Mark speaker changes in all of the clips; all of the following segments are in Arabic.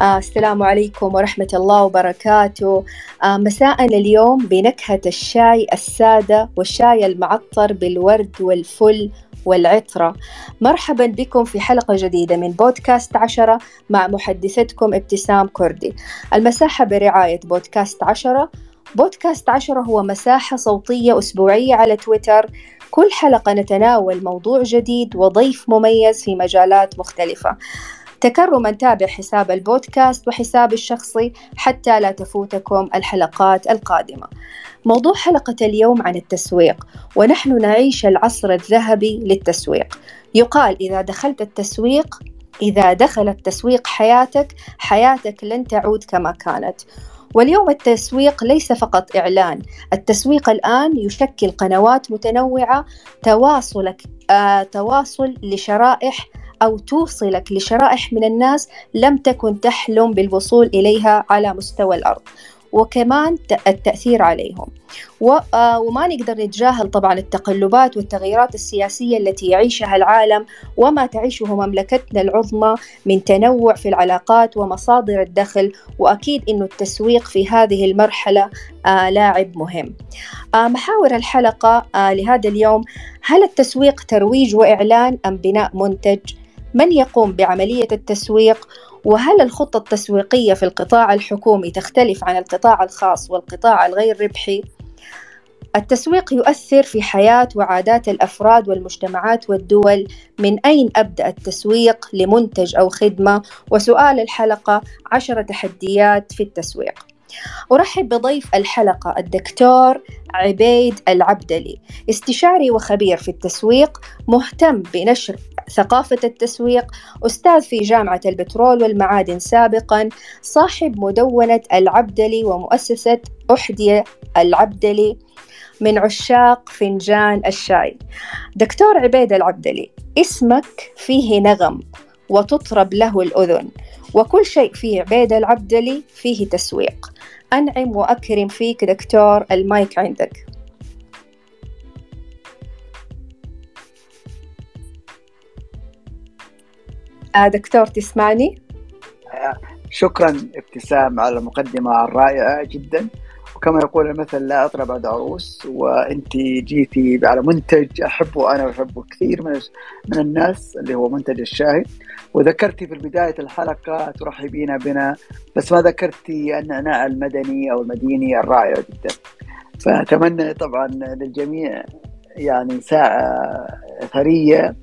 Speaker 1: آه السلام عليكم ورحمة الله وبركاته. آه اليوم بنكهة الشاي السادة والشاي المعطر بالورد والفل والعطرة. مرحبا بكم في حلقة جديدة من بودكاست عشرة مع محدثتكم ابتسام كردي. المساحة برعاية بودكاست عشرة. بودكاست عشرة هو مساحة صوتية أسبوعية على تويتر. كل حلقة نتناول موضوع جديد وضيف مميز في مجالات مختلفة. تكرما تابع حساب البودكاست وحسابي الشخصي حتى لا تفوتكم الحلقات القادمة. موضوع حلقة اليوم عن التسويق ونحن نعيش العصر الذهبي للتسويق. يقال إذا دخلت التسويق إذا دخل التسويق حياتك حياتك لن تعود كما كانت. واليوم التسويق ليس فقط إعلان التسويق الآن يشكل قنوات متنوعة تواصلك آه تواصل لشرائح أو توصلك لشرائح من الناس لم تكن تحلم بالوصول إليها على مستوى الأرض. وكمان التأثير عليهم. آه، وما نقدر نتجاهل طبعا التقلبات والتغيرات السياسية التي يعيشها العالم وما تعيشه مملكتنا العظمى من تنوع في العلاقات ومصادر الدخل وأكيد أنه التسويق في هذه المرحلة آه لاعب مهم. آه محاور الحلقة لهذا اليوم هل التسويق ترويج وإعلان أم بناء منتج؟ من يقوم بعملية التسويق وهل الخطة التسويقية في القطاع الحكومي تختلف عن القطاع الخاص والقطاع الغير ربحي؟ التسويق يؤثر في حياة وعادات الأفراد والمجتمعات والدول من أين أبدأ التسويق لمنتج أو خدمة؟ وسؤال الحلقة عشرة تحديات في التسويق أرحب بضيف الحلقة الدكتور عبيد العبدلي. استشاري وخبير في التسويق مهتم بنشر ثقافة التسويق أستاذ في جامعة البترول والمعادن سابقا صاحب مدونة العبدلي ومؤسسة أحدية العبدلي من عشاق فنجان الشاي. دكتور عبيد العبدلي اسمك فيه نغم وتطرب له الأذن وكل شيء في عبيد العبدلي فيه تسويق. أنعم وأكرم فيك دكتور المايك عندك آه دكتور تسمعني؟
Speaker 2: شكرا ابتسام على المقدمة الرائعة جدا وكما يقول المثل لا أطرى بعد عروس وأنت جيتي على منتج أحبه أنا وأحبه كثير من من الناس اللي هو منتج الشاي وذكرتي في بداية الحلقة ترحبين بنا بس ما ذكرتي النعناع المدني أو المديني الرائع جدا. فأتمنى طبعا للجميع يعني ساعة ثرية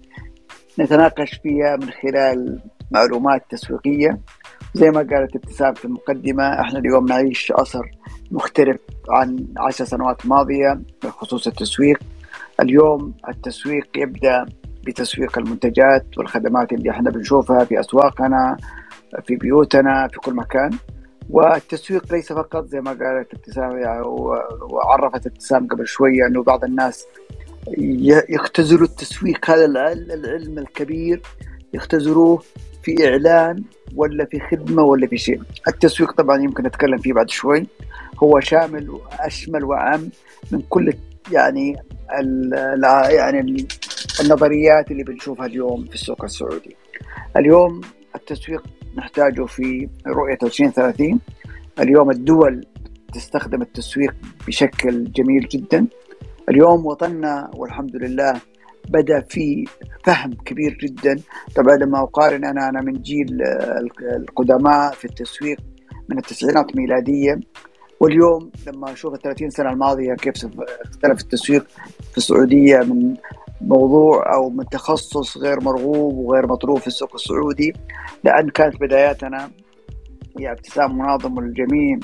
Speaker 2: نتناقش فيها من خلال معلومات تسويقية. زي ما قالت ابتسام في المقدمة إحنا اليوم نعيش عصر مختلف عن عشر سنوات ماضية بخصوص التسويق. اليوم التسويق يبدأ بتسويق المنتجات والخدمات اللي إحنا بنشوفها في أسواقنا في بيوتنا في كل مكان. والتسويق ليس فقط زي ما قالت ابتسام يعني وعرفت ابتسام قبل شوية أنه بعض الناس يختزلوا التسويق هذا العلم الكبير يختزلوه في إعلان ولا في خدمة ولا في شيء. التسويق طبعا يمكن نتكلم فيه بعد شوي. هو شامل وأشمل وأعم من كل يعني يعني النظريات اللي بنشوفها اليوم في السوق السعودي. اليوم التسويق نحتاجه في رؤية 2030 اليوم الدول تستخدم التسويق بشكل جميل جدا. اليوم وطننا والحمد لله بدا في فهم كبير جدا. طبعا لما أقارن أنا أنا من جيل القدماء في التسويق من التسعينات ميلادية. واليوم لما أشوف ال 30 سنة الماضية كيف اختلف التسويق في السعودية من موضوع أو من تخصص غير مرغوب وغير مطلوب في السوق السعودي لأن كانت بداياتنا يا ابتسام مناظم والجميع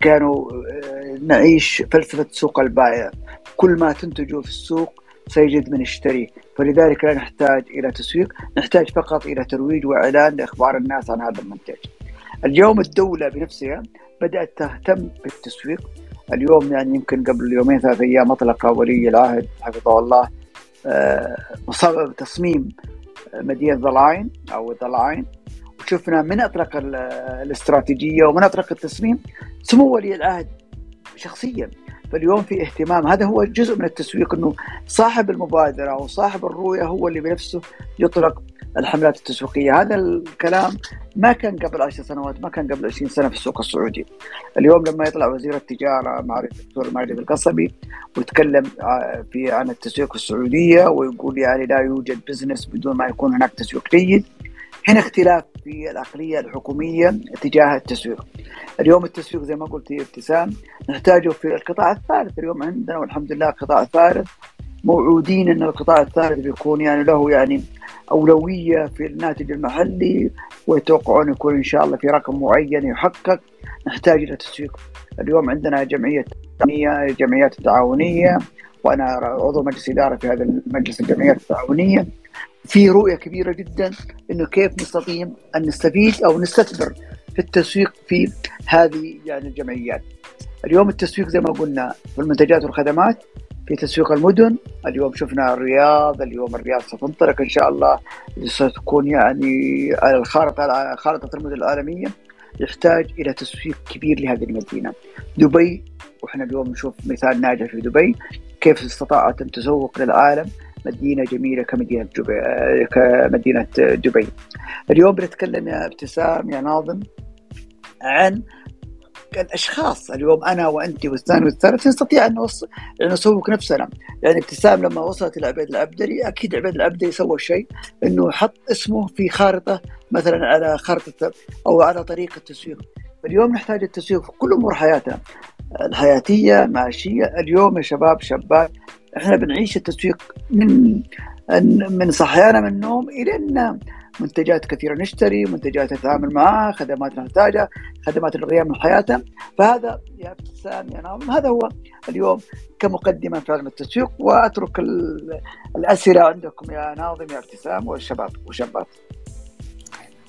Speaker 2: كانوا آه، نعيش فلسفة سوق البائع. كل ما تنتجه في السوق سيجد من يشتريه فلذلك لا نحتاج إلى تسويق نحتاج فقط إلى ترويج وإعلان لإخبار الناس عن هذا المنتج. اليوم الدولة بنفسها بدأت تهتم بالتسويق. اليوم يعني يمكن قبل يومين ثلاثة أيام أطلق ولي العهد حفظه الله آه، تصميم مدينة ضلاين أو ضلاين وشفنا من أطلق الاستراتيجية ومن أطلق التصميم سمو ولي العهد شخصيا. فاليوم في اهتمام. هذا هو جزء من التسويق إنه صاحب المبادرة أو صاحب الرؤية هو اللي بنفسه يطلق الحملات التسويقية. هذا الكلام ما كان قبل عشر سنوات ما كان قبل 20 سنة في السوق السعودي. اليوم لما يطلع وزير التجارة مع الدكتور ماجد القصبي ويتكلم آه، في عن التسويق في السعودية ويقول يعني لا يوجد بزنس بدون ما يكون هناك تسويق جيد. هنا اختلاف في العقلية الحكومية تجاه التسويق. اليوم التسويق زي ما قلت ابتسام نحتاجه في القطاع الثالث، اليوم عندنا والحمد لله القطاع الثالث موعودين إن القطاع الثالث بيكون يعني له يعني أولوية في الناتج المحلي ويتوقعون يكون إن شاء الله في رقم معين يحقق نحتاج إلى تسويق. اليوم عندنا جمعية جمعيات التعاونيه وأنا عضو مجلس إدارة في هذا المجلس الجمعيات التعاونية في رؤية كبيرة جدا إنه كيف نستطيع أن نستفيد أو نستثمر في التسويق في هذه يعني الجمعيات. اليوم التسويق زي ما قلنا في المنتجات والخدمات في تسويق المدن اليوم شفنا الرياض اليوم الرياض ستنطلق إن شاء الله ستكون يعني على الخارطه خارطة المدن العالمية يحتاج إلى تسويق كبير لهذه المدينة. دبي وإحنا اليوم نشوف مثال ناجح في دبي كيف استطاعت ان تسوق للعالم مدينة جميلة كمدينة دبي كمدينة دبي. اليوم بنتكلم يا ابتسام يا ناظم عن الأشخاص اليوم أنا وانت والثاني والثالث نستطيع أن نوصل نسوق نفسنا. يعني ابتسام لما وصلت إلى عبيد العبدري أكيد عبيد العبدري سوى شيء إنه حط اسمه في خارطة مثلا على خارطة أو على طريقه التسويق. اليوم نحتاج التسويق في كل أمور حياتنا الحياتية معاشيه اليوم يا شباب شابات إحنا بنعيش التسويق من من صحيانا من النوم إلى ان منتجات كثيرة نشتري منتجات نتعامل معها خدمات نحتاجها خدمات الغياب من حياتنا. فهذا يا ابتسام يا ناظم هذا هو اليوم كمقدمة في علم التسويق. وأترك الأسئلة عندكم يا ناظم يا ابتسام والشباب وشابات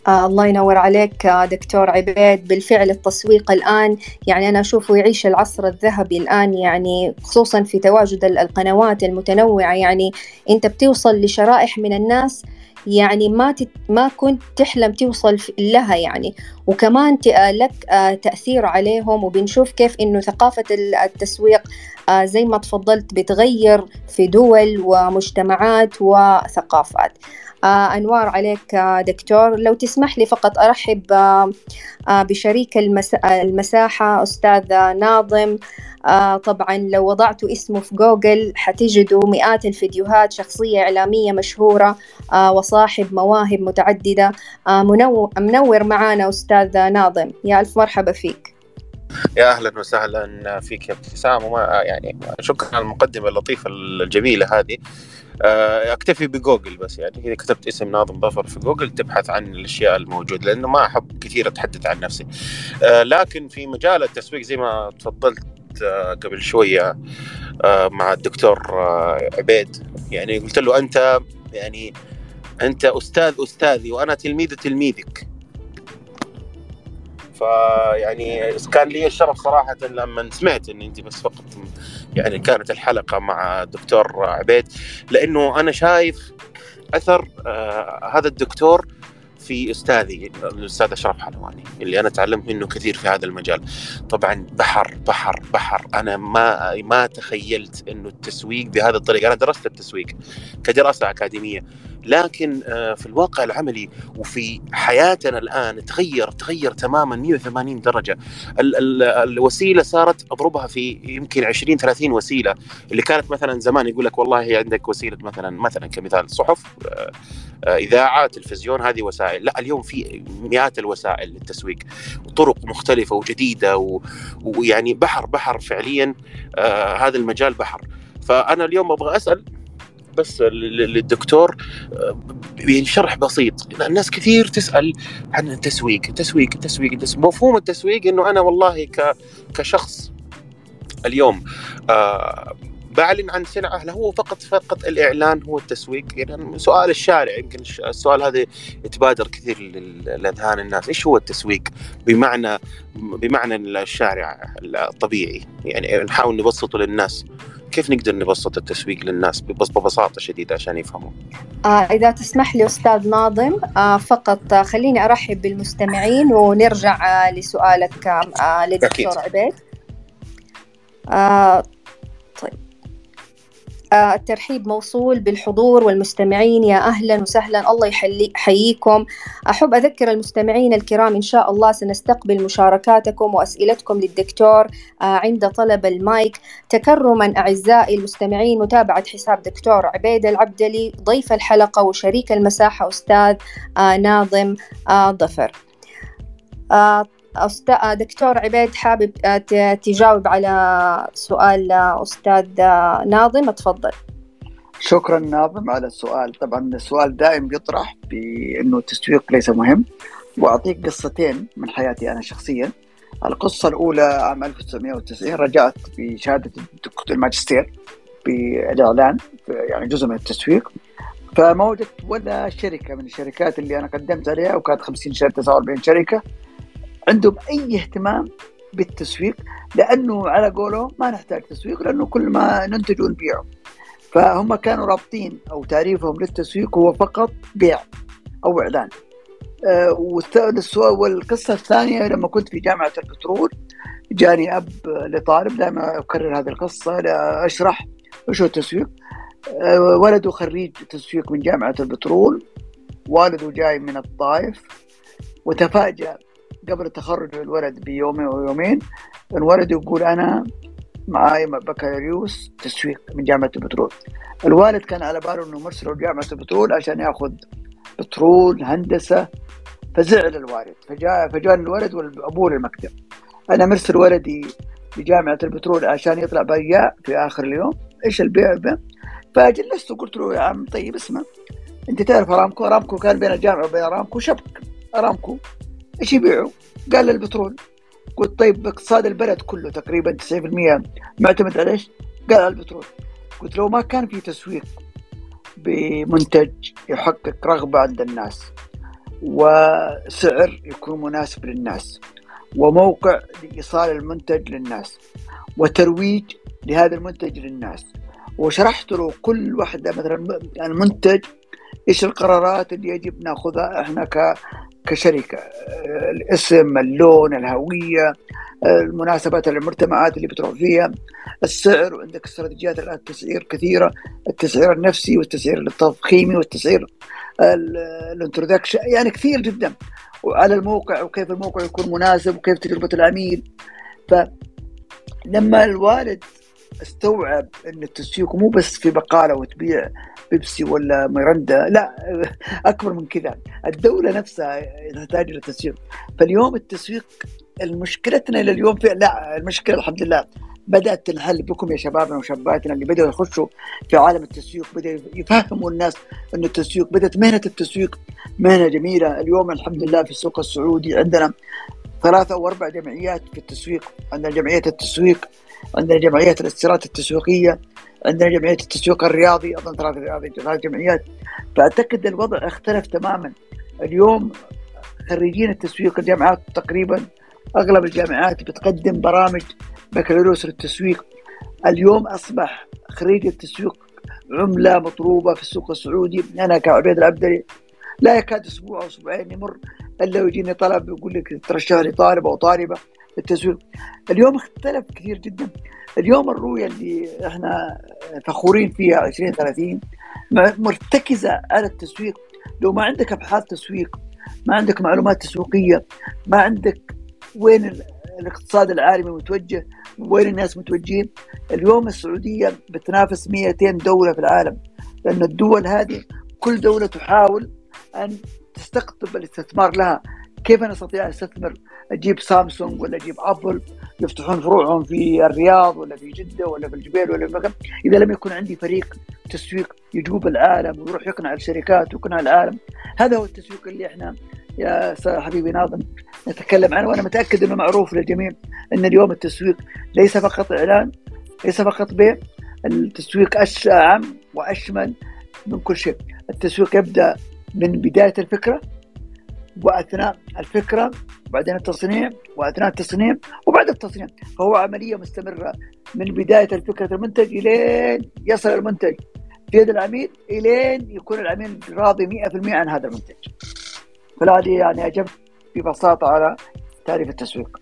Speaker 1: آه الله ينور عليك آه دكتور عبيد. بالفعل التسويق الآن يعني أنا أشوفه يعيش العصر الذهبي الآن يعني خصوصا في تواجد القنوات المتنوعة. يعني أنت بتوصل لشرائح من الناس يعني ما تت... ما كنت تحلم توصل لها يعني. وكمان آه، لك آه، تأثير عليهم. وبنشوف كيف إنه ثقافة التسويق زي ما تفضلت بتغير في دول ومجتمعات وثقافات. أنوار عليك دكتور. لو تسمح لي فقط أرحب بشريك المساحة أستاذ ناظم. آه طبعا لو وضعتوا اسمه في جوجل حتجدوا مئات الفيديوهات شخصية إعلامية مشهورة آه وصاحب مواهب متعددة. آه منور, معانا أستاذ ناظم. يا ألف مرحبا فيك.
Speaker 3: يا أهلا وسهلا فيك يا ابتسام. وما يعني شكرا على المقدمة اللطيفة الجميلة هذه. آه، أكتفي بجوجل بس. يعني إذا كتبت اسم ناظم ظفر في جوجل تبحث عن الأشياء الموجودة لأنه ما أحب كثير أتحدث عن نفسي. آه، لكن في مجال التسويق زي ما تفضلت آه، قبل شوية آه، مع الدكتور آه، عبيد. يعني قلت له أنت يعني أنت أستاذ أستاذي وأنا تلميذ تلميذك. فيعني كان لي الشرف صراحة لما سمعت إن أنت بس فقط يعني كانت الحلقة مع الدكتور عبيد لأنه أنا شايف أثر آه هذا الدكتور في أستاذي الاستاذ أشرف حلواني اللي أنا تعلمت منه كثير في هذا المجال. طبعا بحر بحر بحر. أنا ما ما تخيلت إنه التسويق بهذه الطريقة أنا درست التسويق كدراسة أكاديمية. لكن آه، في الواقع العملي وفي حياتنا الآن تغير تغير تماما 180 درجة. ال ال الوسيلة صارت أضربها في يمكن 20 30 وسيلة. اللي كانت مثلا زمان يقول لك والله عندك وسيلة مثلا مثلا كمثال صحف آه، آه، إذاعة تلفزيون هذه وسائل. لا اليوم في مئات الوسائل للتسويق. وطرق مختلفة وجديدة ويعني بحر بحر فعليا هذا المجال بحر. فأنا اليوم أبغى أسأل بس للدكتور بشرح بسيط. الناس كثير تسأل عن التسويق التسويق التسويق, التسويق. مفهوم التسويق إنه أنا والله كشخص اليوم آه بعلن عن سلعة هل هو فقط فقط الإعلان هو التسويق. يعني سؤال الشارع يمكن السؤال هذا يتبادر كثير لاذهان الناس. إيش هو التسويق؟ بمعنى بمعنى الشارع الطبيعي. يعني نحاول نبسطه للناس. كيف نقدر نبسط التسويق للناس ببساطة شديدة عشان يفهموا؟
Speaker 1: آه إذا تسمح لي أستاذ ناظم آه فقط آه خليني أرحب بالمستمعين ونرجع آه لسؤالك آه للدكتور عبيد. آه آه، الترحيب موصول بالحضور والمستمعين. يا أهلا وسهلا. الله يحييكم. أحب أذكر المستمعين الكرام إن شاء الله سنستقبل مشاركاتكم وأسئلتكم للدكتور آه، عند طلب المايك. تكرما أعزائي المستمعين متابعة حساب دكتور عبيد العبدلي ضيف الحلقة وشريك المساحة أستاذ آه، ناظم ظفر. أستاذ دكتور عبيد حابب آه، تجاوب على سؤال آه، أستاذ آه، ناظم. تفضل.
Speaker 2: شكرا ناظم على السؤال. طبعا السؤال دائم بيطرح بأنه التسويق ليس مهم. وأعطيك قصتين من حياتي أنا شخصيا. القصة الأولى عام 1990 رجعت بشهادة الماجستير بالإعلان يعني جزء من التسويق. فما وجدت ولا شركة من الشركات اللي أنا قدمت عليها وكانت 50 شركة 49 شركة. عندهم أي اهتمام بالتسويق لأنه على قولهم ما نحتاج تسويق لأنه كل ما ننتج ونبيعه فهم كانوا رابطين أو تعريفهم للتسويق هو فقط بيع أو إعلان. أه والقصة الثانية لما كنت في جامعة البترول جاني أب لطالب دائما أكرر هذه القصة أشرح إيش هو التسويق. أه ولده خريج تسويق من جامعة البترول والده جاي من الطائف وتفاجأ قبل التخرج الولد بيومين أو يومين الولد يقول أنا معاي بكالوريوس تسويق من جامعة البترول الوالد كان على باله إنه مرسله جامعه البترول عشان يأخذ بترول هندسة. فزعل الوالد فجاء فجاء الولد وابوه للمكتب. أنا مرسل ولدي لجامعه البترول عشان يطلع بياع في آخر اليوم. إيش البيع به؟ فجلست وقلت له يا عم طيب اسمع أنت تعرف أرامكو؟ أرامكو كان بين الجامعة وبين أرامكو شبك. أرامكو إيش يبيعوا؟ قال البترول قلت طيب اقتصاد البلد كله تقريبا 90% معتمد على إيش؟ قال على البترول قلت لو ما كان في تسويق بمنتج يحقق رغبة عند الناس وسعر يكون مناسب للناس وموقع لإيصال المنتج للناس وترويج لهذا المنتج للناس وشرحت له كل واحدة مثلا المنتج إيش القرارات اللي يجب نأخذها إحنا كشركة الاسم اللون الهوية المناسبات المجتمعات اللي بتروح فيها السعر وعندك استراتيجيات الآن التسعير كثيرة التسعير النفسي والتسعير التضخيمي والتسعير ال introduction يعني كثير جدا وعلى الموقع وكيف الموقع يكون مناسب وكيف تجربة العميل. فلما الوالد استوعب إن التسويق مو بس في بقالة وتبيع بيبسي ولا ميرندا لا أكبر من كذا. الدولة نفسها تحتاج إلى تسويق. فاليوم التسويق مشكلتنا إلى اليوم في لا المشكلة الحمد لله بدأت تنحل بكم يا شبابنا وشاباتنا اللي بدأوا يخشوا في عالم التسويق بدأوا يفهموا الناس انه التسويق بدأت مهنة التسويق مهنة جميلة. اليوم الحمد لله في السوق السعودي عندنا ثلاثة أو أربع جمعيات في التسويق عندنا جمعية التسويق عندنا جمعية الاستيراد التسويقية عندنا جمعية التسويق الرياضي أظن ثلاث ثلاث جمعيات فأعتقد الوضع اختلف تماما. اليوم خريجين التسويق الجامعات تقريبا أغلب الجامعات بتقدم برامج بكالوريوس للتسويق. اليوم أصبح خريج التسويق عملة مطلوبة في السوق السعودي. أنا كعبيد العبدلي لا يكاد أسبوع أو أسبوعين يمر إلا ويجيني طلب يقول لك ترشح لي طالب أو طالبة التسويق اليوم اختلف كثير جدا. اليوم الرؤية اللي إحنا فخورين فيها 2030 مرتكزة على التسويق. لو ما عندك أبحاث تسويق ما عندك معلومات تسويقية ما عندك وين الاقتصاد العالمي متوجه وين الناس متوجهين اليوم السعودية بتنافس 200 دولة في العالم لأن الدول هذه كل دولة تحاول أن تستقطب الاستثمار لها. كيف أنا استطيع استثمر أجيب سامسونج ولا أجيب أبل يفتحون فروعهم في الرياض ولا في جدة ولا في الجبيل ولا في مكان؟ إذا لم يكن عندي فريق تسويق يجوب العالم ويروح يقنع الشركات ويقنع العالم هذا هو التسويق اللي إحنا يا حبيبي ناظم نتكلم عنه. وأنا متأكد إنه معروف للجميع إن اليوم التسويق ليس فقط إعلان ليس فقط بيع التسويق أعم وأشمل من كل شيء. التسويق يبدأ من بداية الفكرة وأثناء الفكرة وبعدين التصنيع وأثناء التصنيع وبعد التصنيع. فهو عملية مستمرة من بداية الفكرة المنتج إلين يصل المنتج. في يد العميل إلين يكون العميل راضي 100% عن هذا المنتج. فلا يعني اجبت ببساطة على تعريف التسويق.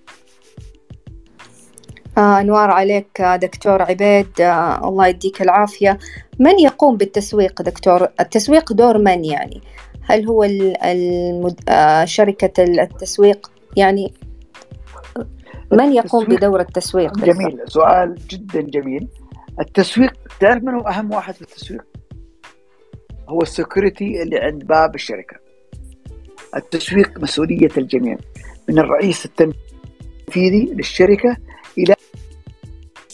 Speaker 1: آه أنوار عليك دكتور عبيد. آه الله يديك العافية. من يقوم بالتسويق دكتور؟ التسويق دور من يعني؟ هل هو المد... آه شركة التسويق؟ يعني من يقوم بدور التسويق
Speaker 2: جميل سؤال جدا جميل. التسويق تعرف من هو أهم واحد في التسويق؟ هو السكيورتي اللي عند باب الشركة. التسويق مسؤولية الجميع من الرئيس التنفيذي للشركة إلى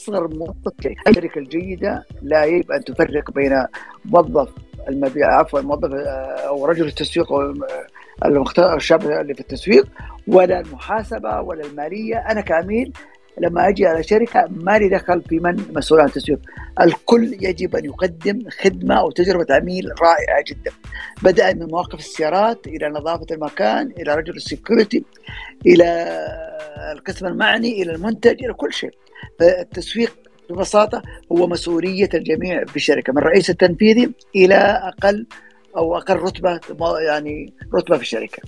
Speaker 2: اصغر موظف الشركة الجيدة لا يجب أن تفرق بين موظف المبيع عفوا موظف أو رجل التسويق أو المختار الشاب اللي في التسويق ولا المحاسبة ولا المالية أنا كعميل لما أجي على شركة ما لي دخل في من مسؤول عن التسويق، الكل يجب أن يقدم خدمة أو تجربة عميل رائعة جدا. بدا من مواقف السيارات إلى نظافة المكان إلى رجل السكيورتي إلى القسم المعني إلى المنتج إلى كل شيء. فالتسويق ببساطة هو مسؤولية الجميع في الشركة من الرئيس التنفيذي إلى أقل أو أقل رتبة يعني رتبة في الشركة.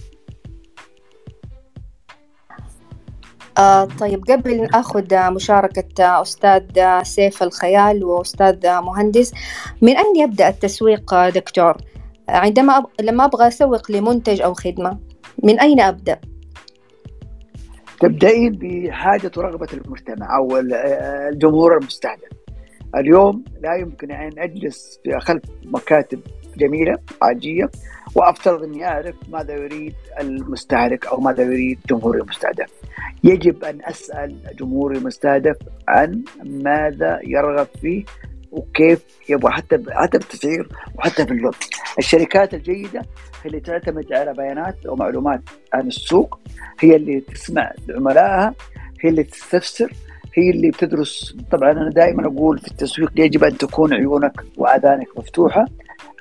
Speaker 1: آه طيب قبل أخذ مشاركة أستاذ سيف الخيال وأستاذ مهندس من أين يبدأ التسويق دكتور؟ عندما أب... لما أبغى أسوق لمنتج أو خدمة من أين أبدأ؟
Speaker 2: تبدأين بحاجة ورغبة المجتمع أو الجمهور المستهدف اليوم لا يمكن أن أجلس خلف مكاتب جميلة عاجية وأفترض أني أعرف ماذا يريد المستهلك أو ماذا يريد جمهوري المستهدف يجب أن أسأل جمهوري المستهدف عن ماذا يرغب فيه وكيف يبغى حتى حتى بالتسعير وحتى في اللون. الشركات الجيدة اللي تعتمد على بيانات أو معلومات عن السوق. هي اللي تسمع لعملائها هي اللي تستفسر هي اللي بتدرس. طبعا أنا دائما أقول في التسويق يجب أن تكون عيونك وأذانك مفتوحة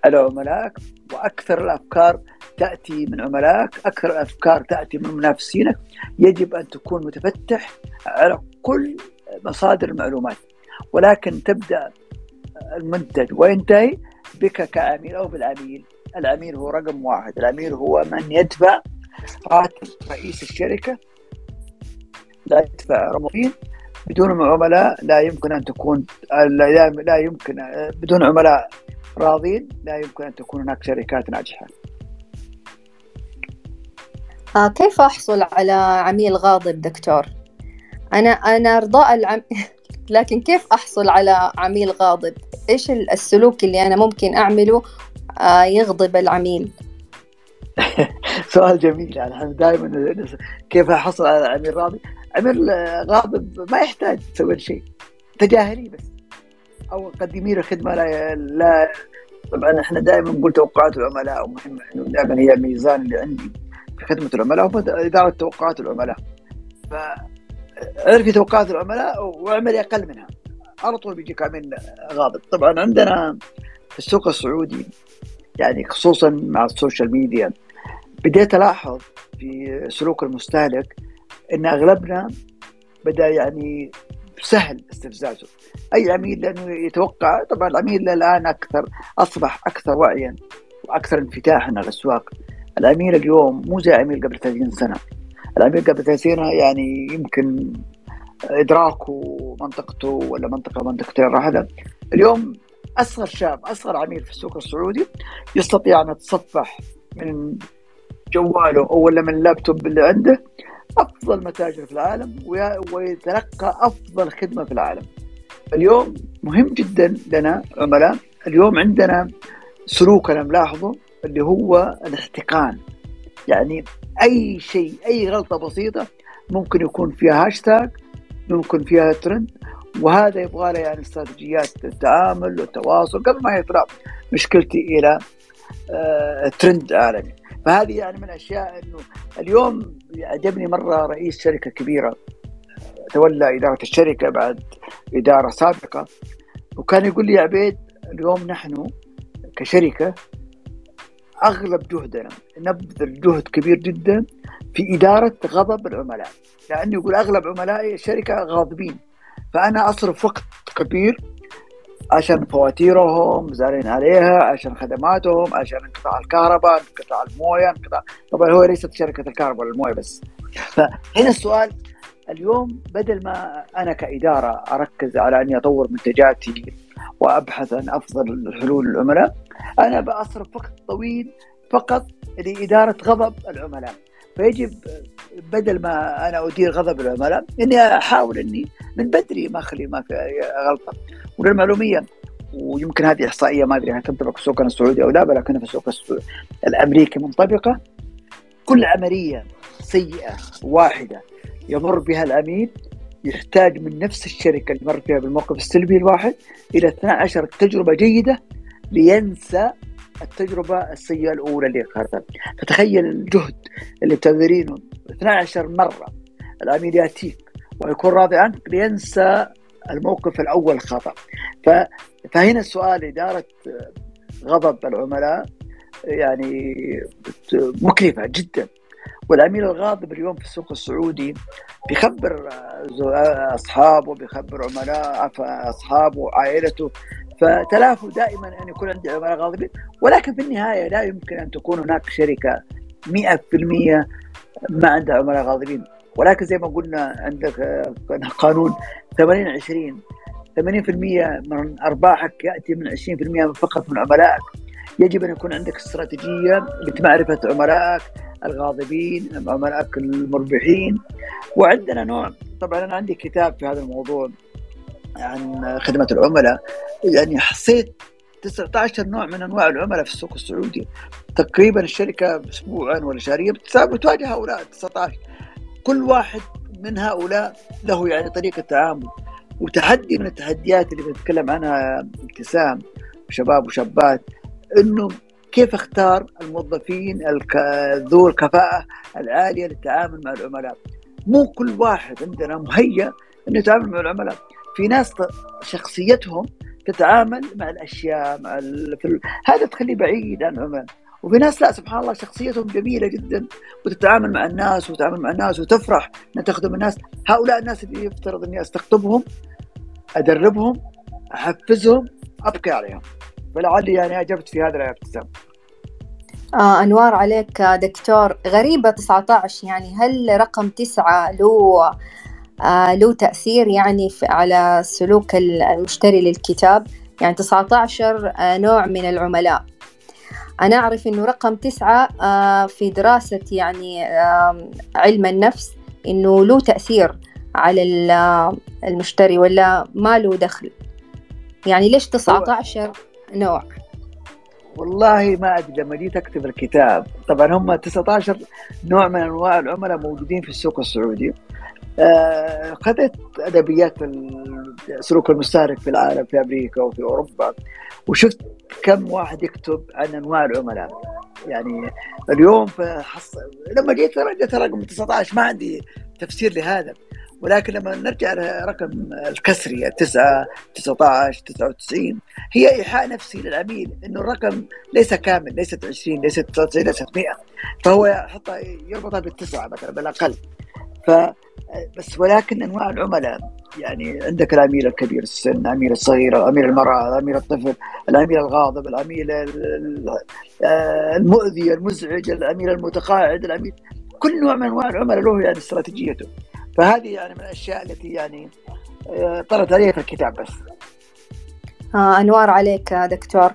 Speaker 2: على عملائك وأكثر الأفكار تأتي من عملائك، أكثر الأفكار تأتي من منافسينك، يجب أن تكون متفتح على كل مصادر المعلومات ولكن تبدأ المنتج وينتهي بك كعميل أو بالعميل، العميل هو رقم واحد، العميل هو من يدفع راتب رئيس الشركة لا يدفع رمضين بدون عملاء لا يمكن أن تكون لا, يمكن بدون عملاء راضين لا يمكن أن تكون هناك شركات ناجحة.
Speaker 1: آه كيف أحصل على عميل غاضب دكتور؟ أنا أنا أرضاء العم لكن كيف أحصل على عميل غاضب؟ إيش السلوك اللي أنا ممكن أعمله آه يغضب العميل؟
Speaker 2: سؤال جميل يعني دائما كيف احصل على عميل راضي؟ عميل غاضب ما يحتاج تسوي شيء تجاهليه بس أو قدمي له خدمه لا, لا طبعا إحنا دائما نقول توقعات العملاء ومهمه انه دائما هي الميزان اللي عندي في خدمة العملاء هو إدارة توقعات العملاء فعرفي توقعات العملاء واعملي أقل منها على طول بيجيك عميل غاضب طبعا عندنا في السوق السعودي يعني خصوصا مع ال social media. بديت ألاحظ في سلوك المستهلك إن أغلبنا بدأ يعني سهل استفزازه. أي عميل لأنه يتوقع طبعا العميل الآن أكثر أصبح أكثر وعيا وأكثر انفتاحا على الأسواق. العميل اليوم مو زي عميل قبل 30 سنة. العميل قبل 30 سنة يعني يمكن إدراكه منطقته ولا منطقة منطقتين راح اليوم أصغر شاب أصغر عميل في السوق السعودي يستطيع أن يتصفح من جواله أو ولا من اللابتوب اللي عنده أفضل متاجر في العالم ويتلقى أفضل خدمة في العالم. اليوم مهم جدا لنا عملاء اليوم عندنا سلوك أنا ملاحظه اللي هو الاحتقان يعني أي شيء أي غلطة بسيطة ممكن يكون فيها هاشتاج ممكن فيها ترند وهذا يبغى له يعني استراتيجيات التعامل والتواصل قبل ما يطلع مشكلتي إلى آه ترند عالمي. فهذه يعني من الاشياء إنه اليوم عجبني مرة رئيس شركة كبيرة تولى إدارة الشركة بعد إدارة سابقة وكان يقول لي يا عبيد اليوم نحن كشركة أغلب جهدنا نبذل جهد كبير جدا في إدارة غضب العملاء. لأنه يقول أغلب عملائي الشركة غاضبين. فأنا أصرف وقت كبير عشان فواتيرهم زارين عليها عشان خدماتهم عشان انقطاع الكهرباء انقطاع الموية انقطاع طبعا هو ليست شركة الكهرباء ولا الموية بس. فهنا السؤال اليوم بدل ما أنا كإدارة أركز على أني أطور منتجاتي وأبحث عن أفضل حلول للعملاء أنا بصرف وقت طويل فقط لإدارة غضب العملاء. فيجب بدل ما أنا أدير غضب العملاء إني أحاول إني من بدري ما أخلي ما في غلطة. وللمعلوميه ويمكن هذه إحصائية ما أدري تنطبق في السوق السعودي أو لا ولكن في السوق الأمريكي منطبقة. كل عملية سيئة واحدة يمر بها العميل يحتاج من نفس الشركة اللي مر فيها بالموقف السلبي الواحد إلى 12 تجربة جيدة لينسى التجربة السيئة الأولى اللي اخذتها فتخيل الجهد اللي بتبذلينه 12 مرة العميل ياتيك ويكون راضي عنك لينسى الموقف الأول خطأ. فهنا السؤال إدارة غضب العملاء يعني مكلفة جدا. والعميل الغاضب اليوم في السوق السعودي بيخبر أصحابه بيخبر عملاء أصحابه وعائلته فتلافوا دائما ان يكون عندي عملاء غاضبين. ولكن في النهاية لا يمكن أن تكون هناك شركة 100% ما عندها عملاء غاضبين. ولكن زي ما قلنا عندك قانون 80 20 80% من أرباحك يأتي من 20% فقط من عملائك. يجب أن يكون عندك استراتيجية لمعرفة عملائك الغاضبين عملائك المربحين. وعندنا نوع طبعا أنا عندي كتاب في هذا الموضوع. عن خدمة العملاء. يعني حصيت 19 نوع من أنواع العملاء في السوق السعودي. تقريبا الشركة اسبوعا ولا شهريا بتواجه هؤلاء 19 كل واحد من هؤلاء له يعني طريقة تعامل. وتحدي من التحديات اللي بنتكلم عنها ابتسام وشباب وشابات إنه كيف أختار الموظفين ذو الكفاءة العالية للتعامل مع العملاء؟ مو كل واحد عندنا مهيأ إنه يتعامل مع العملاء. في ناس شخصيتهم تتعامل مع الأشياء مع. هذا تخليه بعيد عن العملاء وفي ناس لا سبحان الله شخصيتهم جميلة جدا وتتعامل مع الناس وتتعامل مع الناس وتفرح إنها تخدم الناس. هؤلاء الناس اللي يفترض إني أستقطبهم أدربهم أحفزهم ابقي عليهم. فلعلي يعني اجبت في هذا الابتسام
Speaker 1: آه أنوار عليك دكتور. غريبة 19 يعني هل رقم تسعة له آه له تأثير يعني على سلوك المشتري للكتاب. يعني 19 آه نوع من العملاء. أنا أعرف إنه رقم تسعة آه في دراسة يعني آه علم النفس إنه له تأثير على المشتري ولا ما له دخل. يعني ليش 19 نوع؟
Speaker 2: والله ما أدري لما جيت أكتب الكتاب. طبعا هم 19 نوع من أنواع العملاء موجودين في السوق السعودي. آه أدبيات سلوك المستهلك في العالم في أمريكا وفي أوروبا وشفت كم واحد يكتب عن أنواع العملاء. يعني اليوم حص... لما جيت رجعت رقم 19 ما عندي تفسير لهذا. ولكن لما نرجع لرقم الكسري 9 19 99 هي إيحاء نفسي للعميل إنه الرقم ليس كامل ليست 20 ليست 99 ليست 100 فهو يحطها يربطها بالتسعة مثلا بالأقل. ف بس ولكن أنواع العملاء يعني عندك العميل الكبير السن، العميل الصغير، العميل المراه، العميل الطفل، العميل الغاضب، العميل المؤذي، المزعج، العميل المتقاعد، العميل كل نوع من أنواع العملاء له يعني استراتيجيته. فهذه يعني من الأشياء التي يعني طرت عليها في الكتاب بس
Speaker 1: آه أنوار عليك دكتور.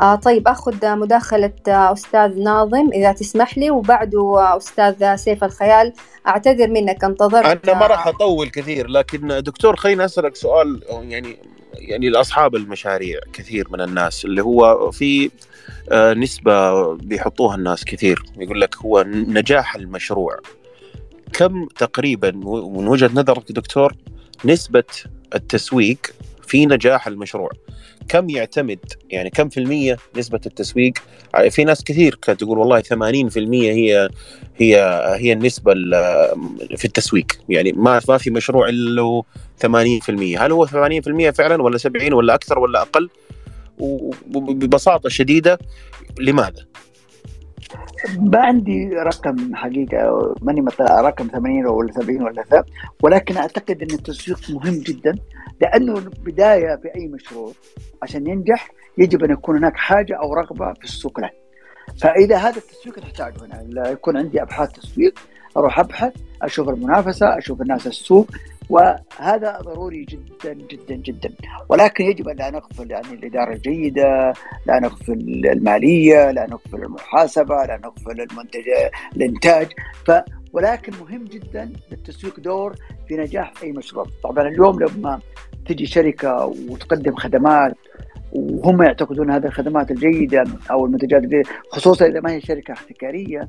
Speaker 1: آه طيب أخذ مداخلة أستاذ ناظم إذا تسمح لي وبعده أستاذ سيف الخيال أعتذر منك انتظرت.
Speaker 3: أنا ما راح أطول كثير لكن دكتور خليني أسألك سؤال يعني يعني لأصحاب المشاريع كثير من الناس اللي هو في نسبة بيحطوها الناس كثير يقول لك هو نجاح المشروع. كم تقريبا من وجهة نظرك دكتور نسبة التسويق في نجاح المشروع. كم يعتمد؟ يعني كم في المية نسبة التسويق؟ في ناس كثير كانت تقول والله 80% هي هي هي النسبة في التسويق. يعني ما ما في مشروع له 80% هل هو 80% فعلا ولا 70 ولا أكثر ولا أقل؟ وببساطة شديدة لماذا؟
Speaker 2: ما عندي رقم حقيقة ماني مطلع رقم 80 ولا 70 ولا ولكن أعتقد إن التسويق مهم جدا. لأنه البداية في اي مشروع عشان ينجح يجب أن يكون هناك حاجة أو رغبة في السوق له. فإذا هذا التسويق نحتاجه هنا يكون عندي أبحاث تسويق أروح أبحث أشوف المنافسة أشوف الناس السوق وهذا ضروري جدا جدا جدا ولكن يجب أن لا نغفل يعني الإدارة الجيدة، لا نغفل المالية، لا نغفل المحاسبة، لا نغفل المنتج الإنتاج، ف ولكن مهم جدا للتسويق دور في نجاح أي مشروع، طبعا اليوم لما تجي شركة وتقدم خدمات وهم يعتقدون هذه الخدمات الجيدة أو المنتجات الجيدة خصوصا إذا ما هي شركة احتكارية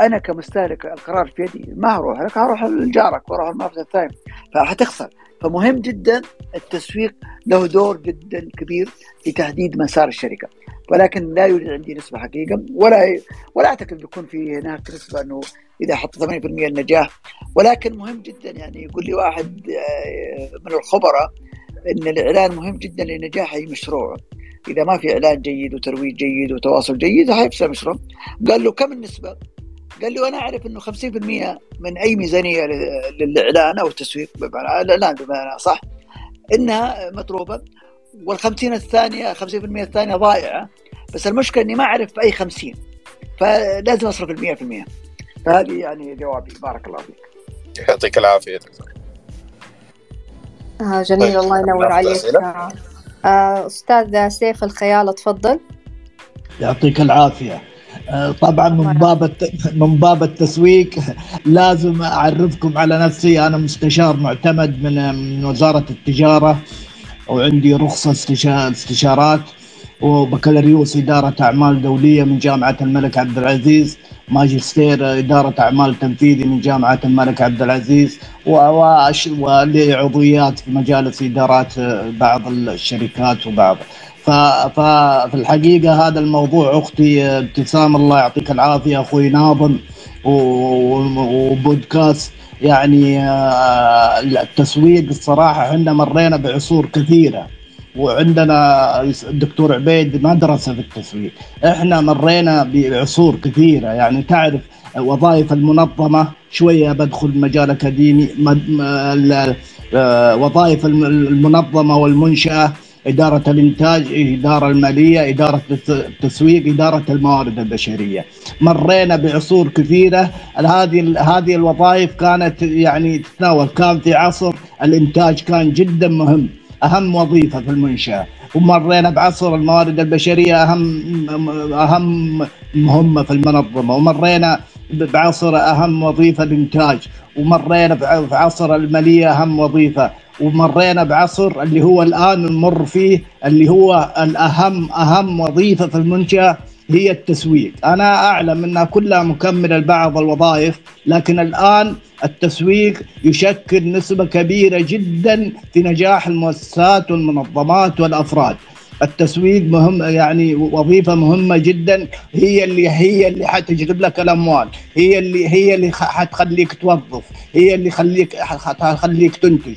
Speaker 2: أنا كمستهلك القرار في يدي ما أروح لك أروح لجارك وأروح المنافس الثاني فحتخسر فمهم جدا التسويق له دور جدا كبير في تحديد مسار الشركة. ولكن لا يوجد عندي نسبة حقيقة ولا ولا أعتقد بيكون في هناك نسبة إنه إذا حط 8% النجاح. ولكن مهم جدا يعني يقول لي واحد آه، من الخبراء إن الإعلان مهم جدا لنجاح أي مشروع. إذا ما في إعلان جيد وترويج جيد وتواصل جيد حيفشل المشروع قال له كم النسبة؟ قال لي وأنا أعرف إنه 50% من أي ميزانية للإعلان أو التسويق بمعنى الإعلان بمعنى صح إنها مطلوبة. وال50 الثانية 50% الثانية ضائعه بس المشكلة إني ما أعرف اي 50 فلازم أصرف ال 100% فهذه يعني جوابي. بارك الله فيك.
Speaker 3: يعطيك العافية دكتور.
Speaker 1: آه جميل. طيب. الله ينور عليك. آه أستاذ سيف الخيال تفضل.
Speaker 4: يعطيك العافية. آه، طبعا من باب من باب التسويق لازم أعرفكم على نفسي. أنا مستشار معتمد من وزارة التجارة وعندي رخصة استشارات وبكالوريوس إدارة أعمال دولية من جامعة الملك عبد العزيز. ماجستير إدارة أعمال تنفيذي من جامعة الملك عبد العزيز ولي عضويات في مجالس إدارات بعض الشركات وبعض. ففي الحقيقة هذا الموضوع أختي ابتسام الله يعطيك العافية أخوي ناظم وبودكاست يعني آه، التسويق الصراحة إحنا مرينا بعصور كثيرة. وعندنا الدكتور عبيد مدرسه في التسويق. إحنا مرينا بعصور كثيرة. يعني تعرف وظائف المنظمة شوية بدخل مجال أكاديمي آه، وظائف المنظمة والمنشأة إدارة الإنتاج إدارة المالية إدارة التسويق إدارة الموارد البشرية. مرينا بعصور كثيرة. هذه هذه الوظائف كانت يعني تتناول. كان في عصر الإنتاج كان جدا مهم. أهم وظيفة في المنشأة. ومرينا بعصر الموارد البشرية أهم أهم مهمة في المنظمة. ومرينا بعصر أهم وظيفة الإنتاج ومرينا بعصر المالية أهم وظيفة. ومرينا بعصر اللي هو الآن نمر فيه اللي هو الاهم أهم وظيفة في المنشأة هي التسويق. أنا أعلم انها كلها مكملة لبعض الوظائف لكن الآن التسويق يشكل نسبة كبيرة جدا في نجاح المؤسسات والمنظمات والأفراد. التسويق مهم يعني وظيفة مهمة جدا هي اللي هي اللي حتجلب لك الأموال هي اللي هي اللي حتخليك توظف هي اللي خليك حتخليك تنتج.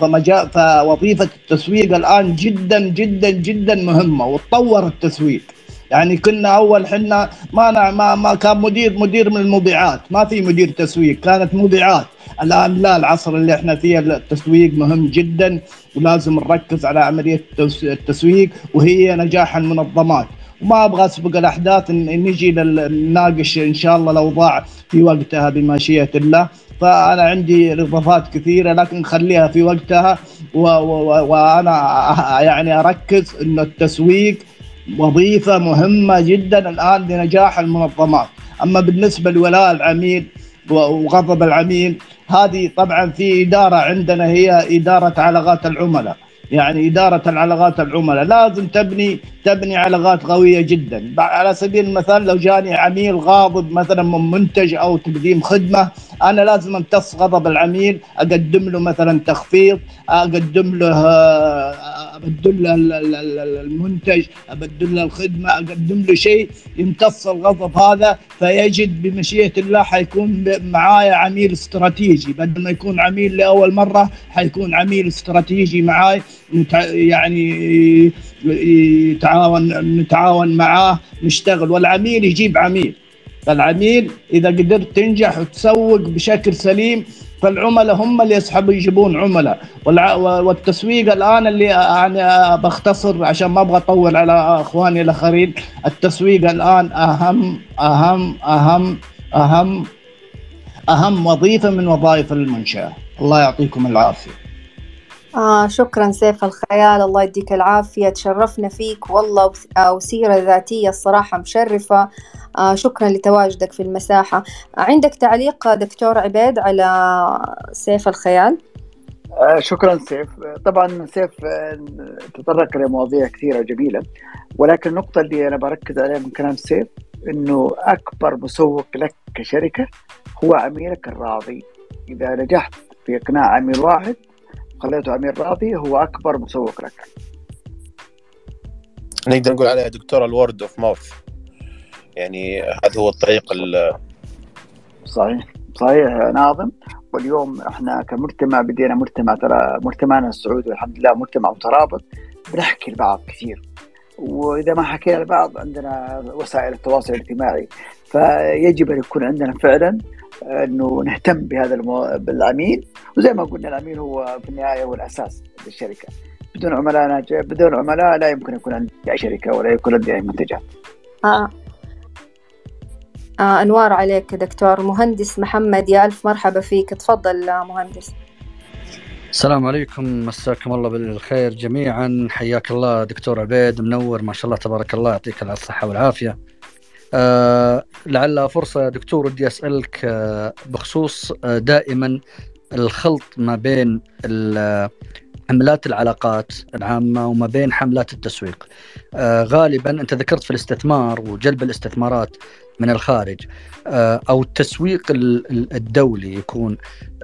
Speaker 4: فمجال فوظيفة التسويق الآن جدا جدا جدا مهمة وتطور التسويق. يعني كنا أول حنا ما ما ما كان مدير مدير من المبيعات. ما في مدير تسويق. كانت مبيعات. الآن لا العصر اللي إحنا فيه التسويق مهم جدا ولازم نركز على عملية التسويق وهي نجاح المنظمات. وما أبغى أسبق الأحداث نجي نناقش إن شاء الله الاوضاع في وقتها بمشيئة الله. فأنا عندي إضافات كثيرة لكن خليها في وقتها وأنا يعني أركز انه التسويق وظيفة مهمة جدا الآن لنجاح المنظمات. أما بالنسبة لولاء العميل وغضب العميل هذه طبعا في إدارة عندنا هي إدارة علاقات العملاء. يعني إدارة العلاقات العملاء. لازم تبني تبني علاقات قوية جدا. على سبيل المثال لو جاني عميل غاضب مثلا من منتج أو تقديم خدمة أنا لازم أمتص غضب العميل أقدم له مثلا تخفيض أقدم له أبدل له المنتج أبدل له الخدمة أقدم له شيء يمتص الغضب هذا فيجد بمشيئة الله حيكون معايا عميل استراتيجي. بدل ما يكون عميل لأول مرة حيكون عميل استراتيجي معاي. يعني يتعاون نتعاون معاه نشتغل. والعميل يجيب عميل. العميل إذا قدرت تنجح وتسوق بشكل سليم فالعملاء هم اللي يسحبوا يجيبون عملاء. والتسويق الآن اللي يعني بختصر عشان ما أبغى أطول على أخواني الآخرين التسويق الآن اهم اهم اهم اهم أهم وظيفة من وظائف المنشأة. الله يعطيكم العافية.
Speaker 1: آه شكرا سيف الخيال. الله يديك العافية. تشرفنا فيك والله وسيرة ذاتية الصراحة مشرفة. آه شكرا لتواجدك في المساحة. عندك تعليق دكتور عبيد على سيف الخيال؟
Speaker 2: آه شكرا سيف. طبعا سيف تطرق لمواضيع كثيرة جميلة ولكن النقطة اللي أنا بركز عليها من كلام سيف أنه أكبر مسوق لك كشركة هو عميلك الراضي. إذا نجحت في إقناع عميل واحد خليته عميل راضي هو أكبر مسوق لك.
Speaker 3: نقدر نقول عليها دكتور الورد أوف ماوث. يعني هذا هو الطريق
Speaker 2: صحيح صحيح ناظم. واليوم إحنا كمجتمع بدينا مجتمع ترى مجتمعنا السعودي الحمد لله مجتمع مترابط بنحكي لبعض كثير. وإذا ما حكينا لبعض عندنا وسائل التواصل الاجتماعي. فيجب أن يكون عندنا فعلا إنه نهتم بهذا المو... بالعميل وزي ما قلنا العميل هو في النهاية هو الأساس للشركة. بدون عملاء ناجح بدون عملاء لا يمكن يكون عندي أي شركة ولا يكون عندي أي منتجات.
Speaker 1: آه. آه أنوار عليك دكتور. مهندس محمد يا ألف مرحبا فيك. تفضل مهندس.
Speaker 5: السلام عليكم. مساكم الله بالخير جميعا. حياك الله دكتور عبيد منور. ما شاء الله تبارك الله يعطيك الصحة والعافية. آه لعلها فرصة يا دكتور ودي أسألك آه بخصوص آه دائما الخلط ما بين حملات العلاقات العامة وما بين حملات التسويق. آه غالبا أنت ذكرت في الاستثمار وجلب الاستثمارات من الخارج آه أو التسويق الدولي يكون.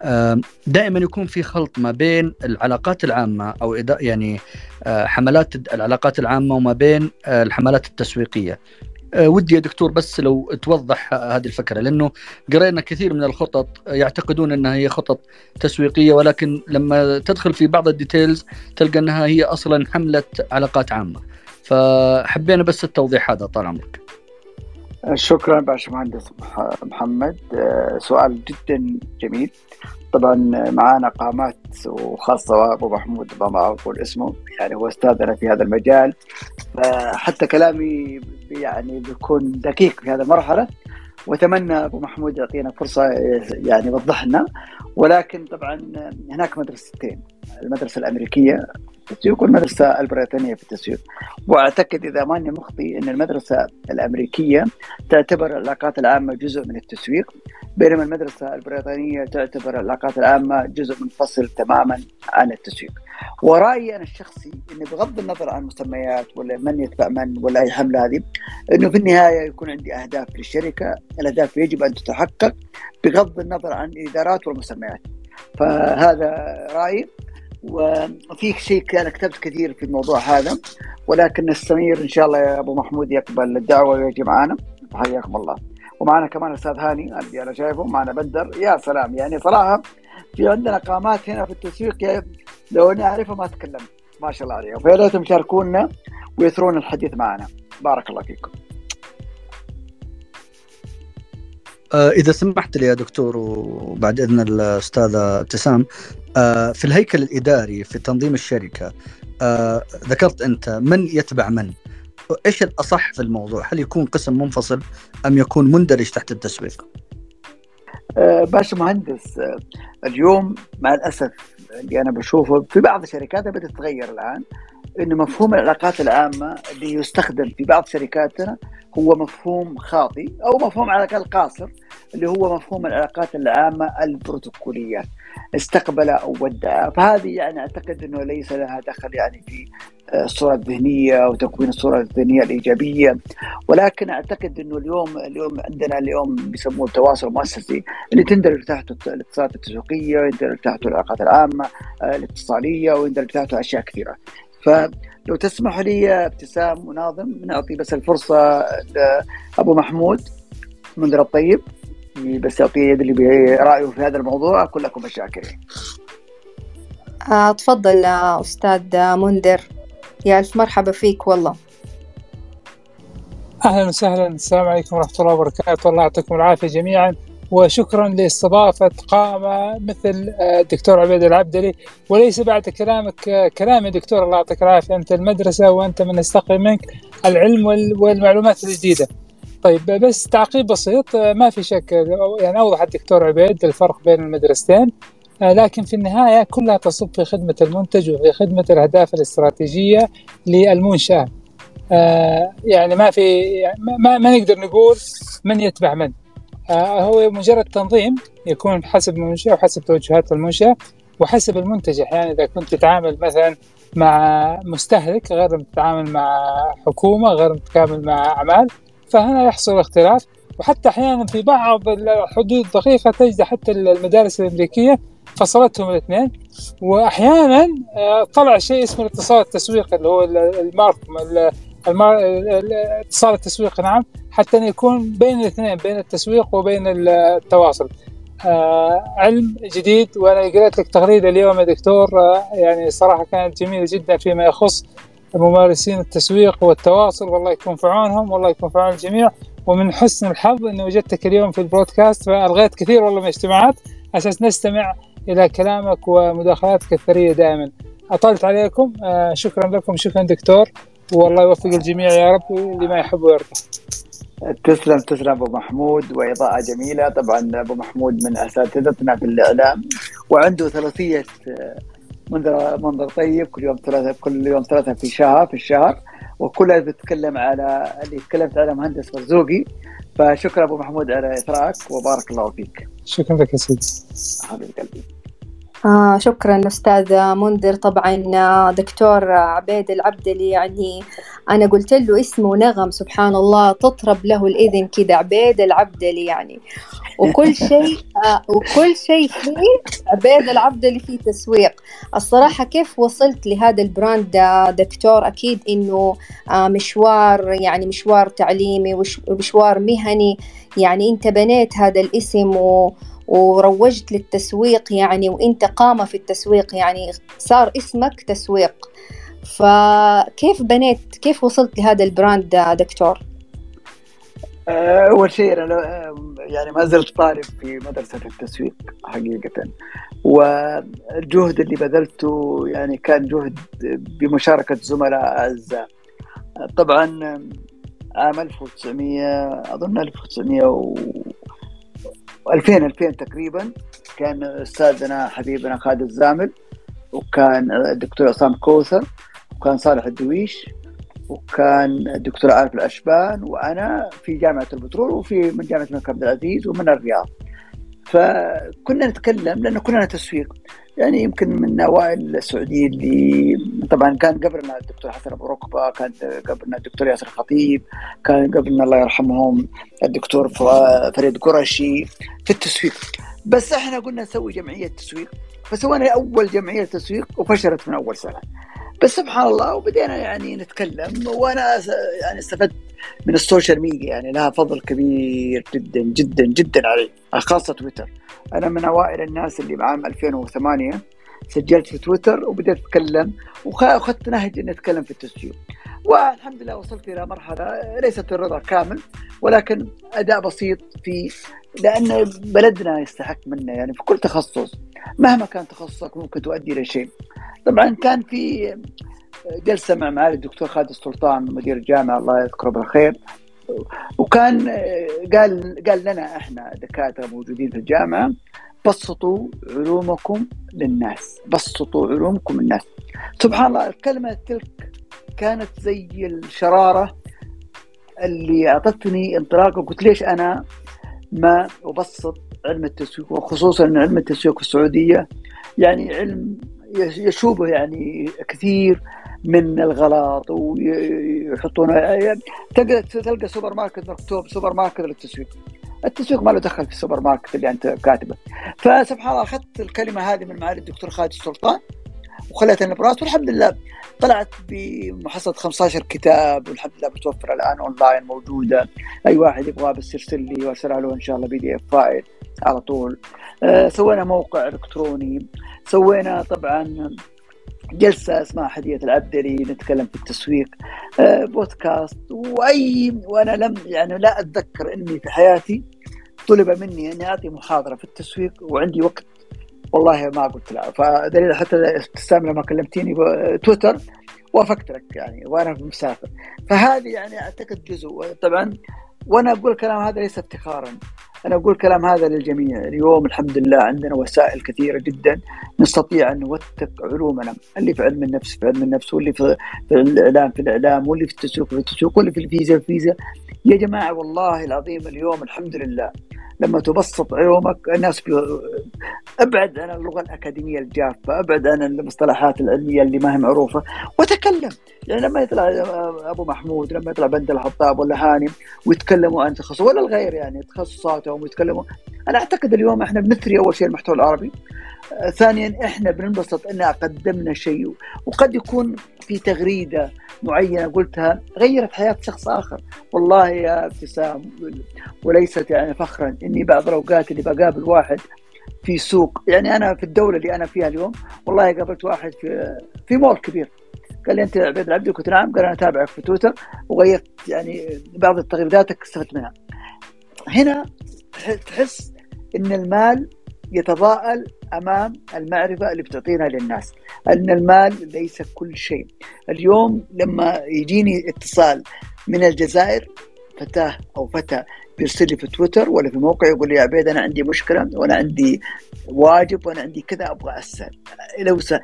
Speaker 5: آه دائما يكون في خلط ما بين العلاقات العامة أو يعني آه حملات العلاقات العامة وما بين آه الحملات التسويقية. آه، ودي يا دكتور بس لو توضح هذه الفكرة لأنه قرينا كثير من الخطط يعتقدون إنها هي خطط تسويقية ولكن لما تدخل في بعض الديتيلز تلقى إنها هي أصلا حملة علاقات عامة. فحبينا بس التوضيح هذا طال عمرك.
Speaker 2: شكرا باشمهندس محمد. آه، سؤال جدا جميل. طبعا معانا قامات وخاصة أبو محمود ما أقول اسمه يعني هو أستاذنا في هذا المجال. فحتى كلامي يعني بيكون دقيق في هذه المرحلة. وأتمنى أبو محمود يعطينا فرصة يعني يوضح لنا ولكن طبعا هناك مدرستين. المدرسة الأمريكية التسويق والمدرسة البريطانية في التسويق وأعتقد إذا ماني مخطي إن المدرسة الأمريكية تعتبر العلاقات العامة جزء من التسويق بينما المدرسة البريطانية تعتبر العلاقات العامة جزء منفصل تماما عن التسويق. ورأيي أنا الشخصي انه بغض النظر عن المسميات ولا من يتبع من ولا أي حملة هذه إنه في النهاية يكون عندي أهداف للشركة الأهداف يجب أن تتحقق بغض النظر عن الإدارات والمسميات فهذا رأيي. وفي شيء أنا كتبت كثير في الموضوع هذا ولكن نستمر إن شاء الله يا أبو محمود يقبل الدعوة ويجي معنا حياكم الله. ومعنا كمان الاستاذ هاني اللي أنا شايفه. معنا بدر. يا سلام. يعني صراحة في عندنا قامات هنا في التسويق لو اني اعرفها ما تكلمت ما شاء الله عليهم. فيا ريتهم يشاركونا ويثرون الحديث معنا. بارك الله فيكم.
Speaker 5: آه، إذا سمحت لي يا دكتور وبعد إذن الأستاذة ابتسام آه، في الهيكل الإداري في تنظيم الشركة آه، ذكرت أنت من يتبع من؟ إيش الأصح في الموضوع؟ هل يكون قسم منفصل أم يكون مندرج تحت التسويق؟
Speaker 2: باشا مهندس اليوم مع الأسف اللي أنا بشوفه في بعض الشركات بدأت تتغير الآن انه مفهوم العلاقات العامة اللي يستخدم في بعض شركاتنا هو مفهوم خاطئ أو مفهوم على الأقل قاصر اللي هو مفهوم العلاقات العامة البروتوكولية. استقبل أو ودع. فهذه يعني أعتقد إنه ليس لها دخل يعني في آه، الصورة الذهنية وتكوين الصورة الذهنية الإيجابية. ولكن أعتقد إنه اليوم اليوم عندنا اليوم بيسموه التواصل المؤسسي اللي تندرج تحته الاتصالات التسويقية ويندرج تحته العلاقات العامة آه، الاتصالية ويندرج تحته أشياء كثيرة. فلو تسمح لي ابتسام وناظم نعطي بس الفرصة لأبو محمود منذر الطيب. بس يعطي يد اللي برأيه في هذا الموضوع كلكم مشاكرين
Speaker 1: آه تفضل أستاذ منذر. يا ألف مرحبا فيك والله.
Speaker 6: أهلا وسهلا. السلام عليكم ورحمة الله وبركاته. الله يعطيكم العافية جميعا. وشكرا لاستضافة قامة مثل الدكتور آه، عبيد العبدلي. وليس بعد كلامك آه، كلامي دكتور الله يعطيك العافية. أنت المدرسة وأنت من نستقي منك العلم والمعلومات الجديدة. طيب بس تعقيب بسيط ما في شك يعني أوضح الدكتور عبيد الفرق بين المدرستين لكن في النهاية كلها تصب في خدمة المنتج وفي خدمة الأهداف الاستراتيجية للمنشاه يعني ما في يعني ما, ما نقدر نقول من يتبع من. هو مجرد تنظيم يكون حسب المنشأة وحسب توجهات المنشأة وحسب المنتج أحيانا إذا كنت تتعامل مثلا مع مستهلك غير تتعامل مع حكومة غير تتعامل مع أعمال فهنا يحصل اختلاف. وحتى أحيانا في بعض الحدود الدقيقة تجد حتى المدارس الأمريكية فصلتهم الاثنين. واحيانا طلع شيء اسمه الاتصال التسويقي اللي هو الماركم اتصال التسويق نعم حتى يكون بين الاثنين بين التسويق وبين التواصل. آه علم جديد وأنا قريت لك تغريدة اليوم يا دكتور. آه يعني صراحة كانت جميلة جدا فيما يخص ممارسين التسويق والتواصل. والله يكون في عونهم والله يكون في عون الجميع. ومن حسن الحظ إني وجدتك اليوم في البرودكاست فألغيت كثير والله من الاجتماعات أساس نستمع إلى كلامك ومداخلاتك الثرية دائما. أطلت عليكم. آه شكرا لكم شكرا دكتور. والله يوفق الجميع يا رب لما يحب ويرضى.
Speaker 2: تسلم تسلم أبو محمود وإضاءة جميلة. طبعا أبو محمود من أساتذتنا في الإعلام وعنده ثلاثية منظر منظر طيب كل يوم ثلاثة كل يوم ثلاثة في شهر في الشهر. وكلها بتتكلم على اللي تكلمت على مهندس مرزوقي. فشكرا أبو محمود على اثراك وبارك الله فيك.
Speaker 6: شكرا لك يا سيدي.
Speaker 2: حبيب قلبي
Speaker 1: آه شكرا أستاذ منذر. طبعا دكتور عبيد العبدلي يعني أنا قلت له اسمه نغم سبحان الله تطرب له الإذن كده عبيد العبدلي يعني. وكل شيء آه وكل شيء فيه عبيد العبدلي فيه تسويق. الصراحة كيف وصلت لهذا البراند دكتور؟ أكيد إنه آه مشوار يعني مشوار تعليمي ومشوار مهني. يعني أنت بنيت هذا الاسم و وروجت للتسويق يعني وإنت قامة في التسويق يعني صار اسمك تسويق. فكيف بنيت كيف وصلت لهذا البراند دكتور؟
Speaker 2: أول شيء أنا يعني ما زلت طالب في مدرسة التسويق حقيقة. والجهد اللي بذلته يعني كان جهد بمشاركة زملاء أعزاء. طبعا عام 1900 أظن 1900 و 2000 2000 تقريبا. كان أستاذنا حبيبنا خالد الزامل وكان الدكتور عصام كوثر وكان صالح الدويش وكان الدكتور عارف الأشبان وأنا في جامعة البترول وفي من جامعة الملك عبد العزيز ومن الرياض. فكنا نتكلم لأنه كلنا تسويق يعني يمكن من اوائل السعوديين اللي طبعا كان قبلنا الدكتور حسن أبو ركبة كان قبلنا الدكتور ياسر خطيب كان قبلنا الله يرحمهم الدكتور فريد قرشي في التسويق. بس إحنا قلنا نسوي جمعية تسويق فسوينا أول جمعية تسويق وفشلت من أول سنة. بس سبحان الله وبدينا يعني نتكلم وأنا يعني استفدت من ال social media يعني لها فضل كبير جدا جدا جدا علي خاصة تويتر. أنا من أوائل الناس اللي عام 2008 سجلت في تويتر وبديت أتكلم واخذت نهج إني أتكلم في التسجيل. والحمد لله وصلت إلى مرحلة ليست الرضا كامل ولكن أداء بسيط في لأن بلدنا يستحق منا يعني في كل تخصص. مهما كان تخصصك ممكن تؤدي إلى شيء. طبعا كان في جلسة مع معالي الدكتور خالد السلطان مدير الجامعة الله يذكره بالخير. وكان قال قال لنا إحنا دكاترة موجودين في الجامعة بسطوا علومكم للناس بسطوا علومكم للناس. سبحان الله الكلمة تلك كانت زي الشرارة اللي أعطتني انطلاق وقلت ليش أنا ما أبسط علم التسويق وخصوصا ان علم التسويق في السعودية. يعني علم يشوبه يعني كثير من الغلط ويحطون يعني تلقى سوبر ماركت مكتوب سوبر ماركت للتسويق. التسويق ما له دخل في السوبر ماركت اللي أنت كاتبه. فسبحان الله أخذت الكلمة هذه من معالي الدكتور خالد السلطان وخليتها براسي والحمد لله. طلعت بمحصلة 15 كتاب والحمد لله متوفرة الآن أونلاين موجودة. أي واحد يبغاه بس يرسل لي وأرسلها له إن شاء الله PDF file على طول. آه سوينا موقع إلكتروني. سوينا طبعا جلسة اسمها حدية العبدلي نتكلم في التسويق آه بودكاست. وأي وأنا لم يعني لا أتذكر أني في حياتي طلب مني أني أعطي محاضرة في التسويق وعندي وقت والله ما قلت لا. فدليل حتى ابتسام لما كلمتيني تويتر وافقت لك يعني وأنا مسافر. فهذه يعني أعتقد جزء. طبعا وأنا أقول الكلام هذا ليس افتخارا. أنا أقول الكلام هذا للجميع. اليوم الحمد لله عندنا وسائل كثيرة جدا نستطيع أن نوثق علومنا. اللي في علم النفس في علم النفس واللي في, في الإعلام في الإعلام واللي في التسويق في التسويق واللي في الفيزا في الفيزا يا جماعة والله العظيم اليوم الحمد لله لما تبسط علومك الناس. أبعد عن اللغة الأكاديمية الجافة، أبعد عن المصطلحات العلمية اللي ما هي معروفة وتكلم، يعني لما يطلع أبو محمود لما يطلع بند الحطاب ولا هاني ويتكلموا عن تخصص ولا الغير يعني تخصصاتهم ويتكلموا. أنا أعتقد اليوم إحنا بنثري أول شيء المحتوى العربي. ثانيا إحنا بننبسط إن قدمنا شيء وقد يكون في تغريدة معينة قلتها غيرت حياة شخص آخر. والله يا ابتسام وليست يعني فخرا إني بعض الأوقات اللي بقابل واحد في سوق. يعني أنا في الدولة اللي أنا فيها اليوم والله قابلت واحد في في مول كبير. قال لي أنت عبيد العبدي قلت نعم. قال أنا أتابعك في تويتر وغيرت يعني بعض تغريداتك استفدت منها. هنا تحس إن المال يتضاءل أمام المعرفة اللي بتعطينا للناس إن المال ليس كل شيء. اليوم لما يجيني اتصال من الجزائر فتاة أو فتى بيرسل لي في تويتر ولا في موقع يقول لي يا عبيد أنا عندي مشكلة وأنا عندي واجب وأنا عندي كذا أبغى أسأل. لو س...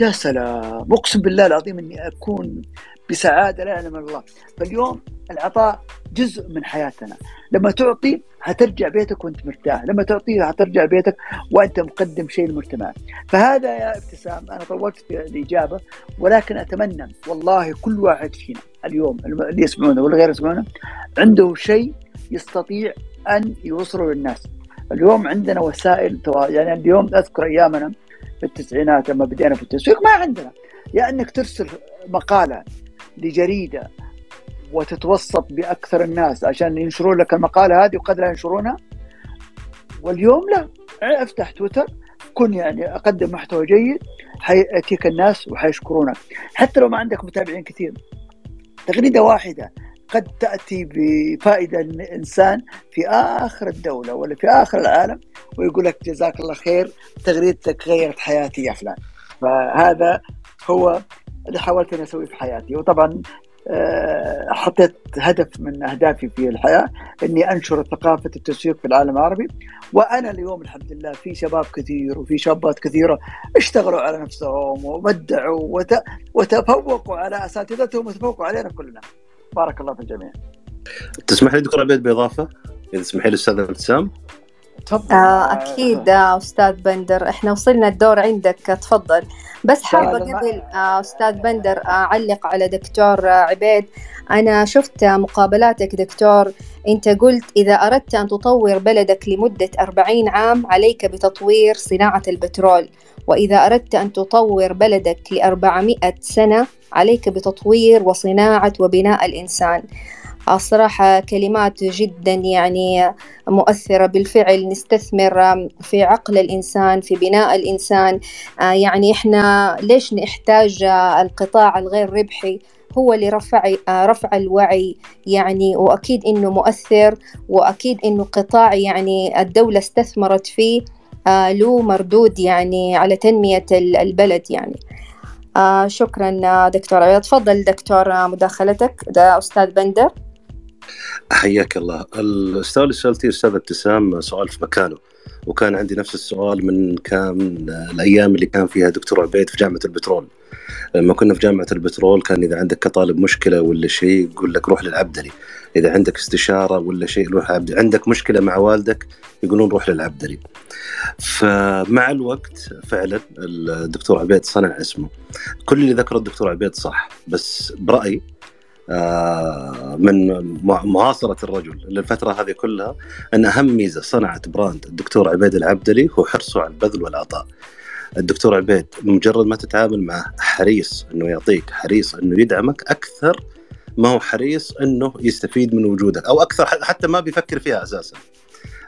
Speaker 2: يا سلام أقسم بالله العظيم إني أكون بسعادة لا يعلم الله. فاليوم العطاء جزء من حياتنا. لما تعطي هترجع بيتك وأنت مرتاح لما تعطي هترجع بيتك وأنت مقدم شيء للمجتمع فهذا يا ابتسام أنا طولت في الإجابة ولكن أتمنى والله كل واحد فينا اليوم اللي يسمعونا ولا غير يسمعونا عنده شيء يستطيع أن يوصله للناس. اليوم عندنا وسائل يعني اليوم أذكر أيامنا في التسعينات لما بدينا في التسويق ما عندنا. يا يعني إنك ترسل مقالة لجريدة وتتوسط بأكثر الناس عشان ينشرون لك المقالة هذه وقد لا ينشرونها واليوم لا. أفتح تويتر كن يعني أقدم محتوى جيد حيأتيك الناس وحيشكرونك. حتى لو ما عندك متابعين كثير تغريدة واحدة قد تأتي بفائدة للإنسان في آخر الدولة ولا في آخر العالم ويقول لك جزاك الله خير تغريدتك غيرت حياتي يا فلان. فهذا هو اللي حاولت أن أسويه في حياتي. وطبعا آه، حطيت هدف من أهدافي في الحياة أني أنشر ثقافة التسويق في العالم العربي. وأنا اليوم الحمد لله في شباب كثير وفي شابات كثيرة اشتغلوا على نفسهم وبدعوا وتفوقوا على أساتذتهم وتفوقوا علينا كلنا. بارك الله في الجميع.
Speaker 7: تسمح لي دكتور عبيد بإضافة؟ إذا تسمحي لي أستاذ ابتسام
Speaker 1: آه أكيد آه أستاذ بندر. إحنا وصلنا الدور عندك تفضل. بس حابة قبل آه أستاذ بندر أعلق على دكتور عبيد. أنا شفت مقابلاتك دكتور. أنت قلت إذا أردت أن تطور بلدك لمدة 40 عام عليك بتطوير صناعة البترول. وإذا أردت أن تطور بلدك ل 400 سنة عليك بتطوير وصناعة وبناء الإنسان. الصراحة كلمات جدا يعني مؤثرة. بالفعل نستثمر في عقل الإنسان في بناء الإنسان. آه، يعني إحنا ليش نحتاج القطاع الغير ربحي؟ هو لرفع آه، رفع الوعي يعني وأكيد إنه مؤثر وأكيد إنه قطاع يعني الدولة استثمرت فيه آه، له مردود يعني على تنمية البلد يعني. شكرا دكتورة تفضل دكتور مداخلتك. ده أستاذ بندر.
Speaker 7: حياك الله. السؤال اللي سالتيه أستاذ ابتسام سؤال في مكانه. وكان عندي نفس السؤال من كان الأيام اللي كان فيها دكتور عبيد في جامعة البترول. لما كنا في جامعة البترول كان إذا عندك كطالب مشكلة ولا شيء يقول لك روح للعبدلي. إذا عندك استشارة ولا شيء روح للعبدلي عندك مشكلة مع والدك يقولون روح للعبدلي. فمع الوقت فعلا الدكتور عبيد صنع اسمه. كل اللي ذكره الدكتور عبيد صح بس برأيي من معاصرة الرجل. للفترة هذه كلها أن أهم ميزة صنعت براند الدكتور عبيد العبدلي هو حرصه على البذل والعطاء الدكتور عبيد مجرد ما تتعامل معه حريص أنه يعطيك حريص أنه يدعمك أكثر ما هو حريص أنه يستفيد من وجودك أو أكثر حتى ما بيفكر فيها أساساً.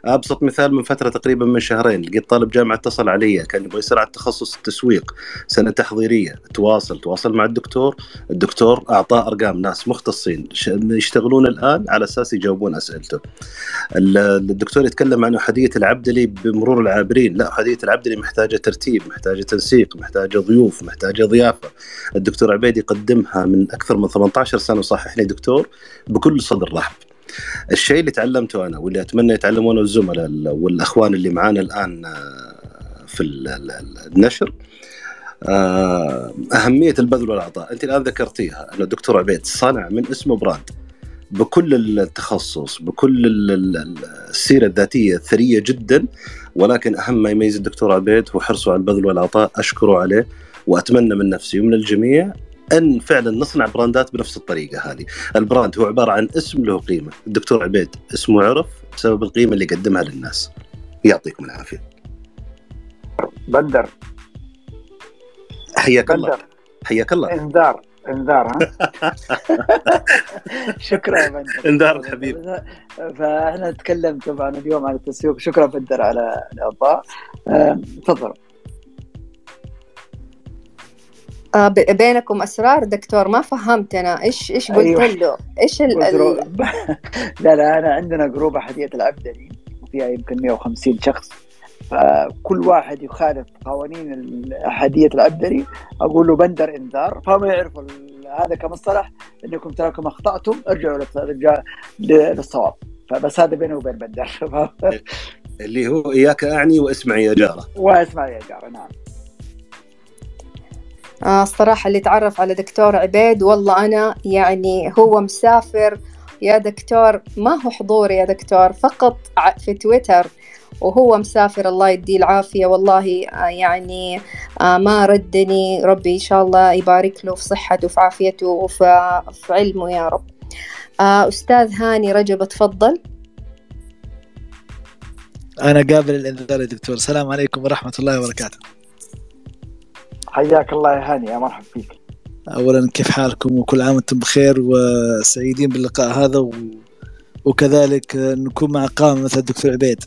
Speaker 7: أبسط مثال من فترة تقريبا من شهرين لقيت طالب جامعة اتصل علي كان يبغى يصير على تخصص التسويق سنة تحضيرية تواصل تواصل مع الدكتور الدكتور أعطاه أرقام ناس مختصين يشتغلون الآن على أساس يجاوبون أسئلته. الدكتور يتكلم عن احاديه العبدلي بمرور العابرين لا احاديه العبدلي محتاجة ترتيب محتاجة تنسيق محتاجة ضيوف محتاجة ضيافة. الدكتور عبيد يقدمها من أكثر من 18 سنة وصححني دكتور بكل صدر رحب. الشيء اللي تعلمته أنا واللي أتمنى يتعلمونه الزملاء والأخوان اللي معانا الآن في النشر. أهمية البذل والعطاء أنت الآن ذكرتيها ان الدكتور عبيد صنع من اسمه براند. بكل التخصص بكل السيرة الذاتية الثريه جدا. ولكن أهم ما يميز الدكتور عبيد هو حرصه على البذل والعطاء أشكره عليه وأتمنى من نفسي ومن الجميع أن فعلا نصنع brand ات بنفس الطريقة هذه، ال brand هو عبارة عن اسم له قيمة، الدكتور عبيد اسمه عرف بسبب القيمة اللي قدمها للناس. يعطيكم العافية.
Speaker 2: بندر.
Speaker 7: حياك الله. حياك الله.
Speaker 2: انذار. انذار ها؟ شكرا بندر.
Speaker 7: انذار حبيب
Speaker 2: فاحنا نتكلم طبعا اليوم عن التسويق. شكرا بندر على الاضاءه تفضل.
Speaker 1: آه بينكم أسرار دكتور ما فهمت أنا. إيش إيش قلت أيوة. له؟ إيش ال...
Speaker 2: لا لا أنا عندنا جروب احديه العبدلي وفيها يمكن 150 شخص. فكل واحد يخالف قوانين احاديه العبدلي أقول له بندر إنذار. فهم يعرفوا هذا كمصطلح إنكم تراكم أخطأتم ارجعوا للصواب. فبس هذا بيني وبين بندر.
Speaker 7: اللي هو إياك أعني واسمعي يا جارة.
Speaker 2: واسمعي يا جارة نعم.
Speaker 1: آه الصراحة اللي تعرف على دكتور عبيد والله أنا يعني هو مسافر. يا دكتور ما هو حضوري يا دكتور؟ فقط في تويتر. وهو مسافر الله يديه العافية. والله يعني ما ردني. ربي إن شاء الله يبارك له في صحته وفي عافيته وفي علمه يا رب. أستاذ هاني رجب تفضل.
Speaker 8: أنا قابل الإنذار يا دكتور. السلام عليكم ورحمة الله وبركاته.
Speaker 2: حياك الله يا هاني يا مرحبا فيك.
Speaker 8: اولا كيف حالكم؟ وكل عام وأنتم بخير وسعيدين باللقاء هذا و... وكذلك نكون مع قامه مثل الدكتور عبيد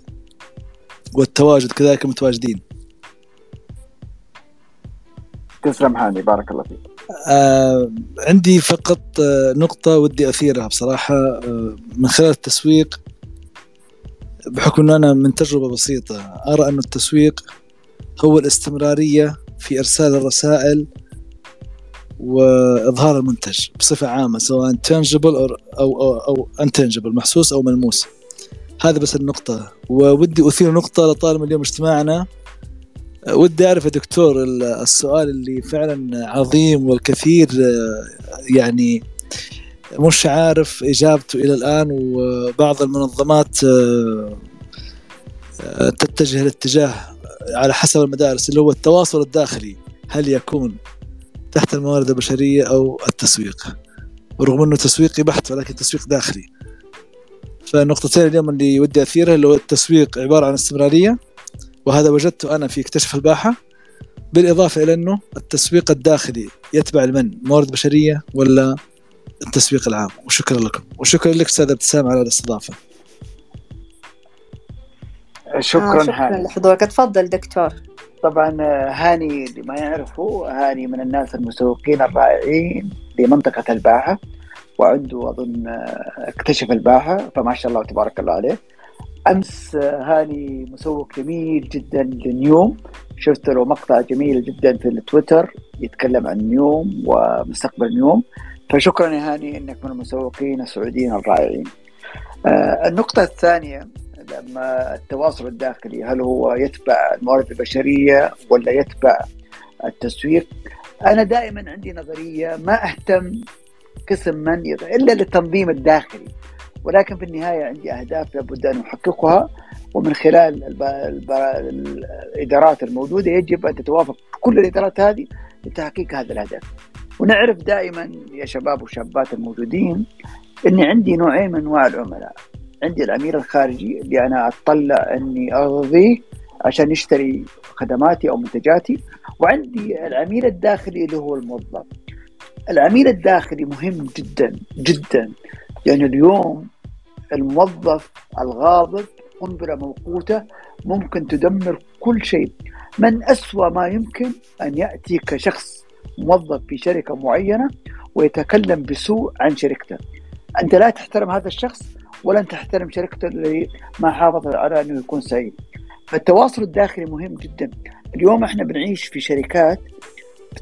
Speaker 8: والتواجد كذلك متواجدين.
Speaker 2: تسلم هاني بارك الله فيك.
Speaker 8: آه عندي فقط آه نقطة ودي أثيرها بصراحة آه من خلال التسويق بحكم أن أنا من تجربة بسيطة أرى أن التسويق هو الاستمرارية في إرسال الرسائل وإظهار المنتج بصفة عامة سواء تنجبل أو أو أو انتنجبل محسوس أو ملموس. هذا بس النقطة. وودي أثير نقطة لطالما اليوم اجتماعنا. ودي أعرف يا دكتور السؤال اللي فعلا عظيم والكثير يعني مش عارف إجابته إلى الآن وبعض المنظمات تتجه الاتجاه على حسب المدارس اللي هو التواصل الداخلي هل يكون تحت الموارد البشرية أو التسويق؟ ورغم أنه تسويقي بحت ولكن تسويق داخلي. فالنقطتين اليوم اللي ودي أثيرها اللي هو التسويق عبارة عن استمرارية وهذا وجدته أنا في اكتشف الباحة بالإضافة إلى أنه التسويق الداخلي يتبع المن موارد بشرية ولا التسويق العام؟ وشكرا لكم. وشكرا لك أستاذ ابتسام على الاستضافة.
Speaker 2: شكرا,
Speaker 1: آه شكرا لحضورك. تفضل دكتور.
Speaker 2: طبعا هاني اللي ما يعرفه هاني من الناس المسوقين الرائعين لمنطقة الباحة. وعنده أظن اكتشف الباحة فما شاء الله تبارك الله عليه. أمس هاني مسوق جميل جدا لنيوم شفت له مقطع جميل جدا في التويتر يتكلم عن نيوم ومستقبل نيوم فشكرا يا هاني إنك من المسوقين السعوديين الرائعين. آه النقطة الثانية لما التواصل الداخلي هل هو يتبع الموارد البشرية ولا يتبع التسويق؟ أنا دائما عندي نظرية ما أهتم قسم من إلا للتنظيم الداخلي ولكن في النهاية عندي أهداف لابد أن أحققها ومن خلال الب... الب... الإدارات الموجودة يجب أن تتوافق كل الإدارات هذه لتحقيق هذا الهدف. ونعرف دائما يا شباب وشابات الموجودين إني عندي نوعين من أنواع العملاء، عندي العميل الخارجي اللي أنا أطلع أني ارضيه عشان يشتري خدماتي أو منتجاتي وعندي العميل الداخلي اللي هو الموظف. العميل الداخلي مهم جدا جدا. يعني اليوم الموظف الغاضب قنبلة موقوتة ممكن تدمر كل شيء. من أسوأ ما يمكن أن يأتي كشخص موظف في شركة معينة ويتكلم بسوء عن شركته. أنت لا تحترم هذا الشخص ولن تحترم شركته اللي ما حافظ على أنه يكون سعيد. فالتواصل الداخلي مهم جدا. اليوم إحنا بنعيش في شركات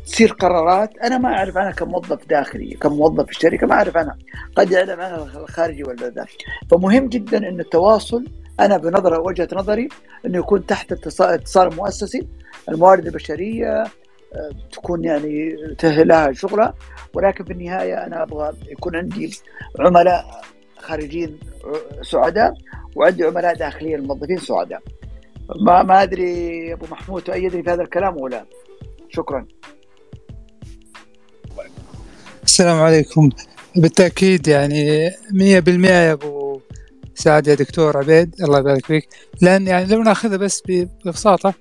Speaker 2: تصير قرارات أنا ما أعرف عنها كموظف داخلي كموظف في الشركة ما أعرف عنها قد يعلم عنها الخارجي ولا ذا فمهم جدا إن التواصل أنا بنظرة وجهة نظري إنه يكون تحت اتصال مؤسسي الموارد البشرية آه، تكون يعني لها شغلها ولكن في النهاية أنا أبغى يكون عندي عملاء خارجيين سعداء وعندي عملاء داخليين الموظفين سعداء. ما ما أدري أبو محمود تؤيدني في هذا الكلام ولا؟ شكرا.
Speaker 6: السلام عليكم. بالتأكيد يعني 100% يا أبو سعد يا دكتور عبيد الله يبارك فيك. لأن يعني لو نأخذها بس ببساطة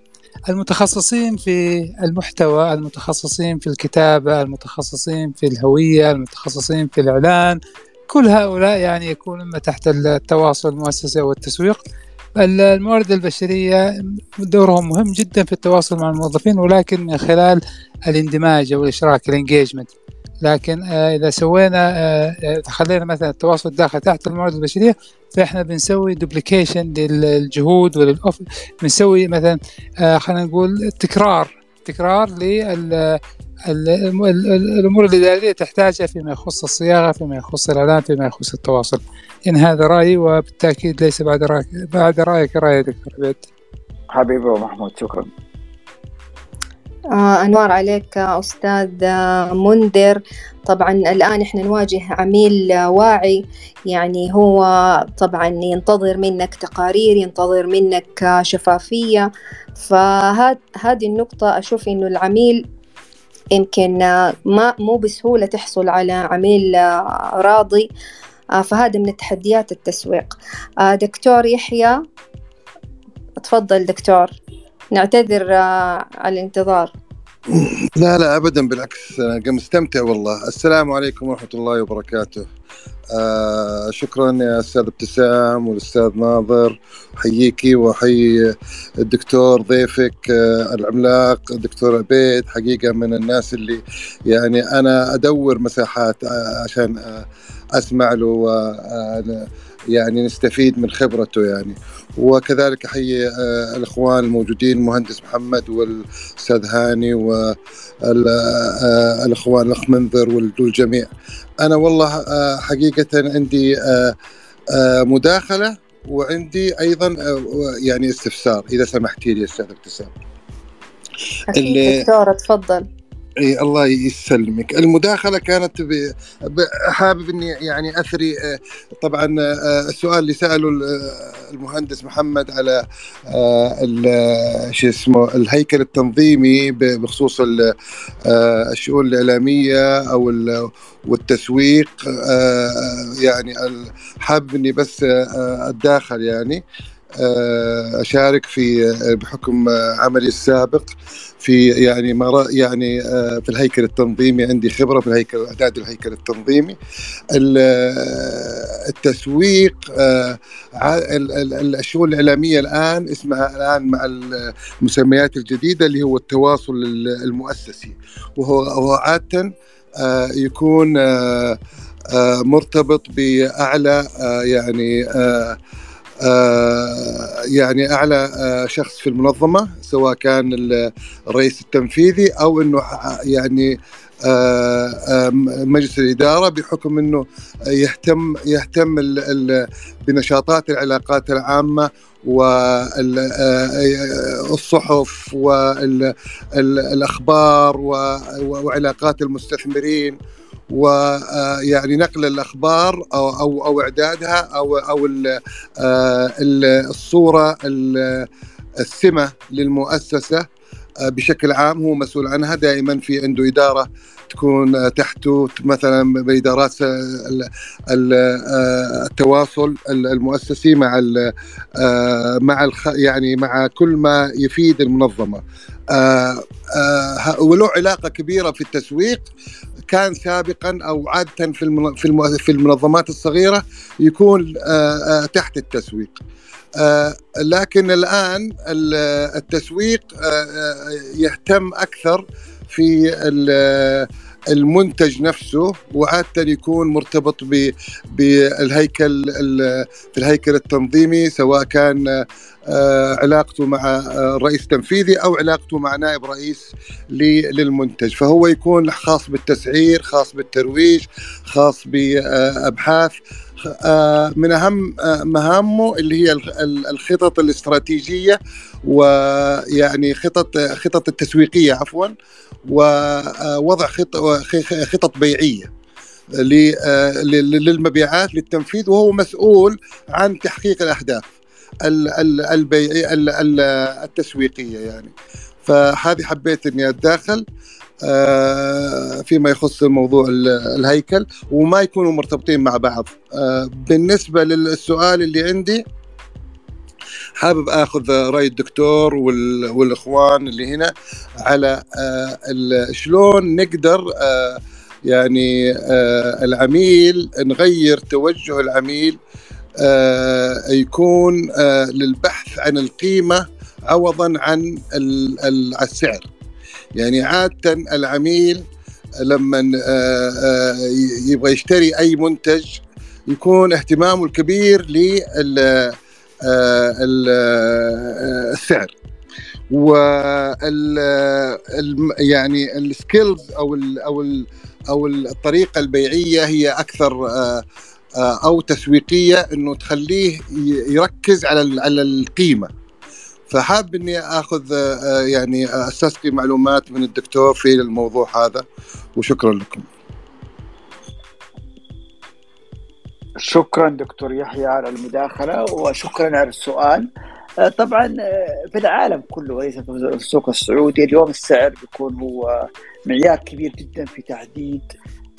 Speaker 6: المتخصصين في المحتوى المتخصصين في الكتابة المتخصصين في الهوية المتخصصين في الإعلان كل هؤلاء يعني يكون تحت التواصل المؤسسي والتسويق الموارد البشرية دورهم مهم جدا في التواصل مع الموظفين ولكن من خلال الاندماج أو الإشراك ال engagement لكن آه، إذا سوينا آه، آه، خلينا مثلا التواصل الداخلي تحت الموارد البشرية فإحنا بنسوي duplication للجهود وللأوف بنسوي مثلا خلينا نقول تكرار تكرار لل الأمور الاداريه تحتاجها فيما يخص الصياغة فيما يخص الإعلان فيما يخص التواصل. إن هذا رأيي وبالتأكيد ليس بعد رأيك بعد رأيك رأي دكتور عبيد.
Speaker 2: حبيبي محمود شكرا.
Speaker 1: آه أنوار عليك أستاذ منذر طبعا الآن إحنا نواجه عميل واعي. يعني هو طبعا ينتظر منك تقارير ينتظر منك شفافية. فهذه النقطة أشوف إنه العميل يمكن ما مو بسهولة تحصل على عميل راضي فهذا من التحديات التسويق. دكتور يحيى تفضل دكتور. نعتذر على الانتظار.
Speaker 9: لا لا ابدا بالعكس أنا مستمتع والله. السلام عليكم ورحمة الله وبركاته. آه شكرا يا أستاذ ابتسام والأستاذ ناظر. حييكي وحي الدكتور ضيفك آه العملاق الدكتور عبيد. حقيقة من الناس اللي يعني أنا أدور مساحات آه عشان آه أسمع له آه يعني نستفيد من خبرته يعني. وكذلك أحيي آه، الإخوان الموجودين المهندس محمد والأستاذ هاني والاخوان آه، الأخ منذر والجميع أنا والله آه، حقيقة عندي مداخلة وعندي أيضا يعني استفسار إذا سمحتي لي أستاذ ابتسام
Speaker 1: أكيد دكتورة تفضل.
Speaker 9: إي الله يسلمك. المداخلة كانت ب... حابب إني يعني أثري آه، طبعا آه، السؤال اللي سأله المهندس محمد على آه، شو اسمه الهيكل التنظيمي بخصوص الشؤون الإعلامية أو والتسويق يعني حابب إني بس أتداخل يعني أشارك في بحكم عملي السابق. في يعني مرة يعني آه، في الهيكل التنظيمي عندي خبرة في الهيكل أعداد الهيكل التنظيمي. التسويق آه، الشؤون الإعلامية الآن اسمها الآن مع المسميات الجديدة اللي هو التواصل المؤسسي. وهو عادة آه، يكون مرتبط بأعلى يعني يعني أعلى آه، شخص في المنظمة سواء كان الرئيس التنفيذي أو إنه يعني آه، مجلس الإدارة بحكم إنه يهتم يهتم بنشاطات العلاقات العامة والصحف والاخبار وعلاقات المستثمرين ويعني نقل الأخبار أو أو, أو إعدادها أو أو آه، الصورة السمة للمؤسسة آه، بشكل عام هو مسؤول عنها. دائما في عنده إدارة تكون تحته مثلا بإدارات التواصل المؤسسي مع مع يعني مع كل ما يفيد المنظمة. وله علاقة كبيرة في التسويق كان سابقا أو عاده في في المنظمات الصغيرة يكون تحت التسويق. لكن الآن التسويق يهتم أكثر في المنتج نفسه وعاده يكون مرتبط بالهيكل في الهيكل التنظيمي سواء كان آه، علاقته مع الرئيس التنفيذي أو علاقته مع نائب رئيس للمنتج. فهو يكون خاص بالتسعير خاص بالترويج خاص بأبحاث. آه، من أهم آه، مهامه اللي هي الخطط الاستراتيجية ويعني خطط خطط التسويقية عفوا ووضع خطط بيعية للمبيعات للتنفيذ وهو مسؤول عن تحقيق الأهداف البيعية التسويقية يعني. فهذه حبيت إني أتداخل. آه، فيما يخص موضوع الهيكل وما يكونوا مرتبطين مع بعض. آه، بالنسبة للسؤال اللي عندي حابب آخذ رأي الدكتور والإخوان اللي هنا على آه، شلون نقدر يعني العميل نغير توجه العميل يكون للبحث عن القيمة عوضا عن السعر. يعني عادة العميل لما آه، آه، يبغى يشتري أي منتج يكون اهتمامه الكبير للسعر آه، وال يعني السكيلز أو ال أو ال أو الطريقة البيعية هي أكثر أو تسويقية إنه تخليه يركز على على القيمة. فحاب إني آخذ آه، يعني استسقي معلومات من الدكتور في الموضوع هذا وشكرا لكم.
Speaker 2: شكرا دكتور يحيى على المداخلة وشكرا على السؤال. آه، طبعا آه، في العالم كله وليس في السوق السعودي اليوم السعر بيكون هو معيار كبير جدا في تحديد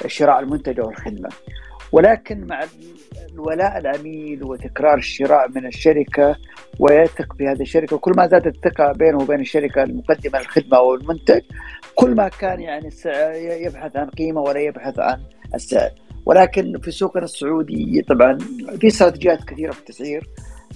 Speaker 2: شراء المنتج أو الخدمة. ولكن مع الولاء العميل وتكرار الشراء من الشركة ويثق في هذه الشركة وكل ما زادت الثقة بينه وبين الشركة المقدمة الخدمة أو المنتج كل ما كان يعني يبحث عن قيمة ولا يبحث عن السعر. ولكن في سوقنا السعودي طبعا في استراتيجيات كثيرة في التسعير.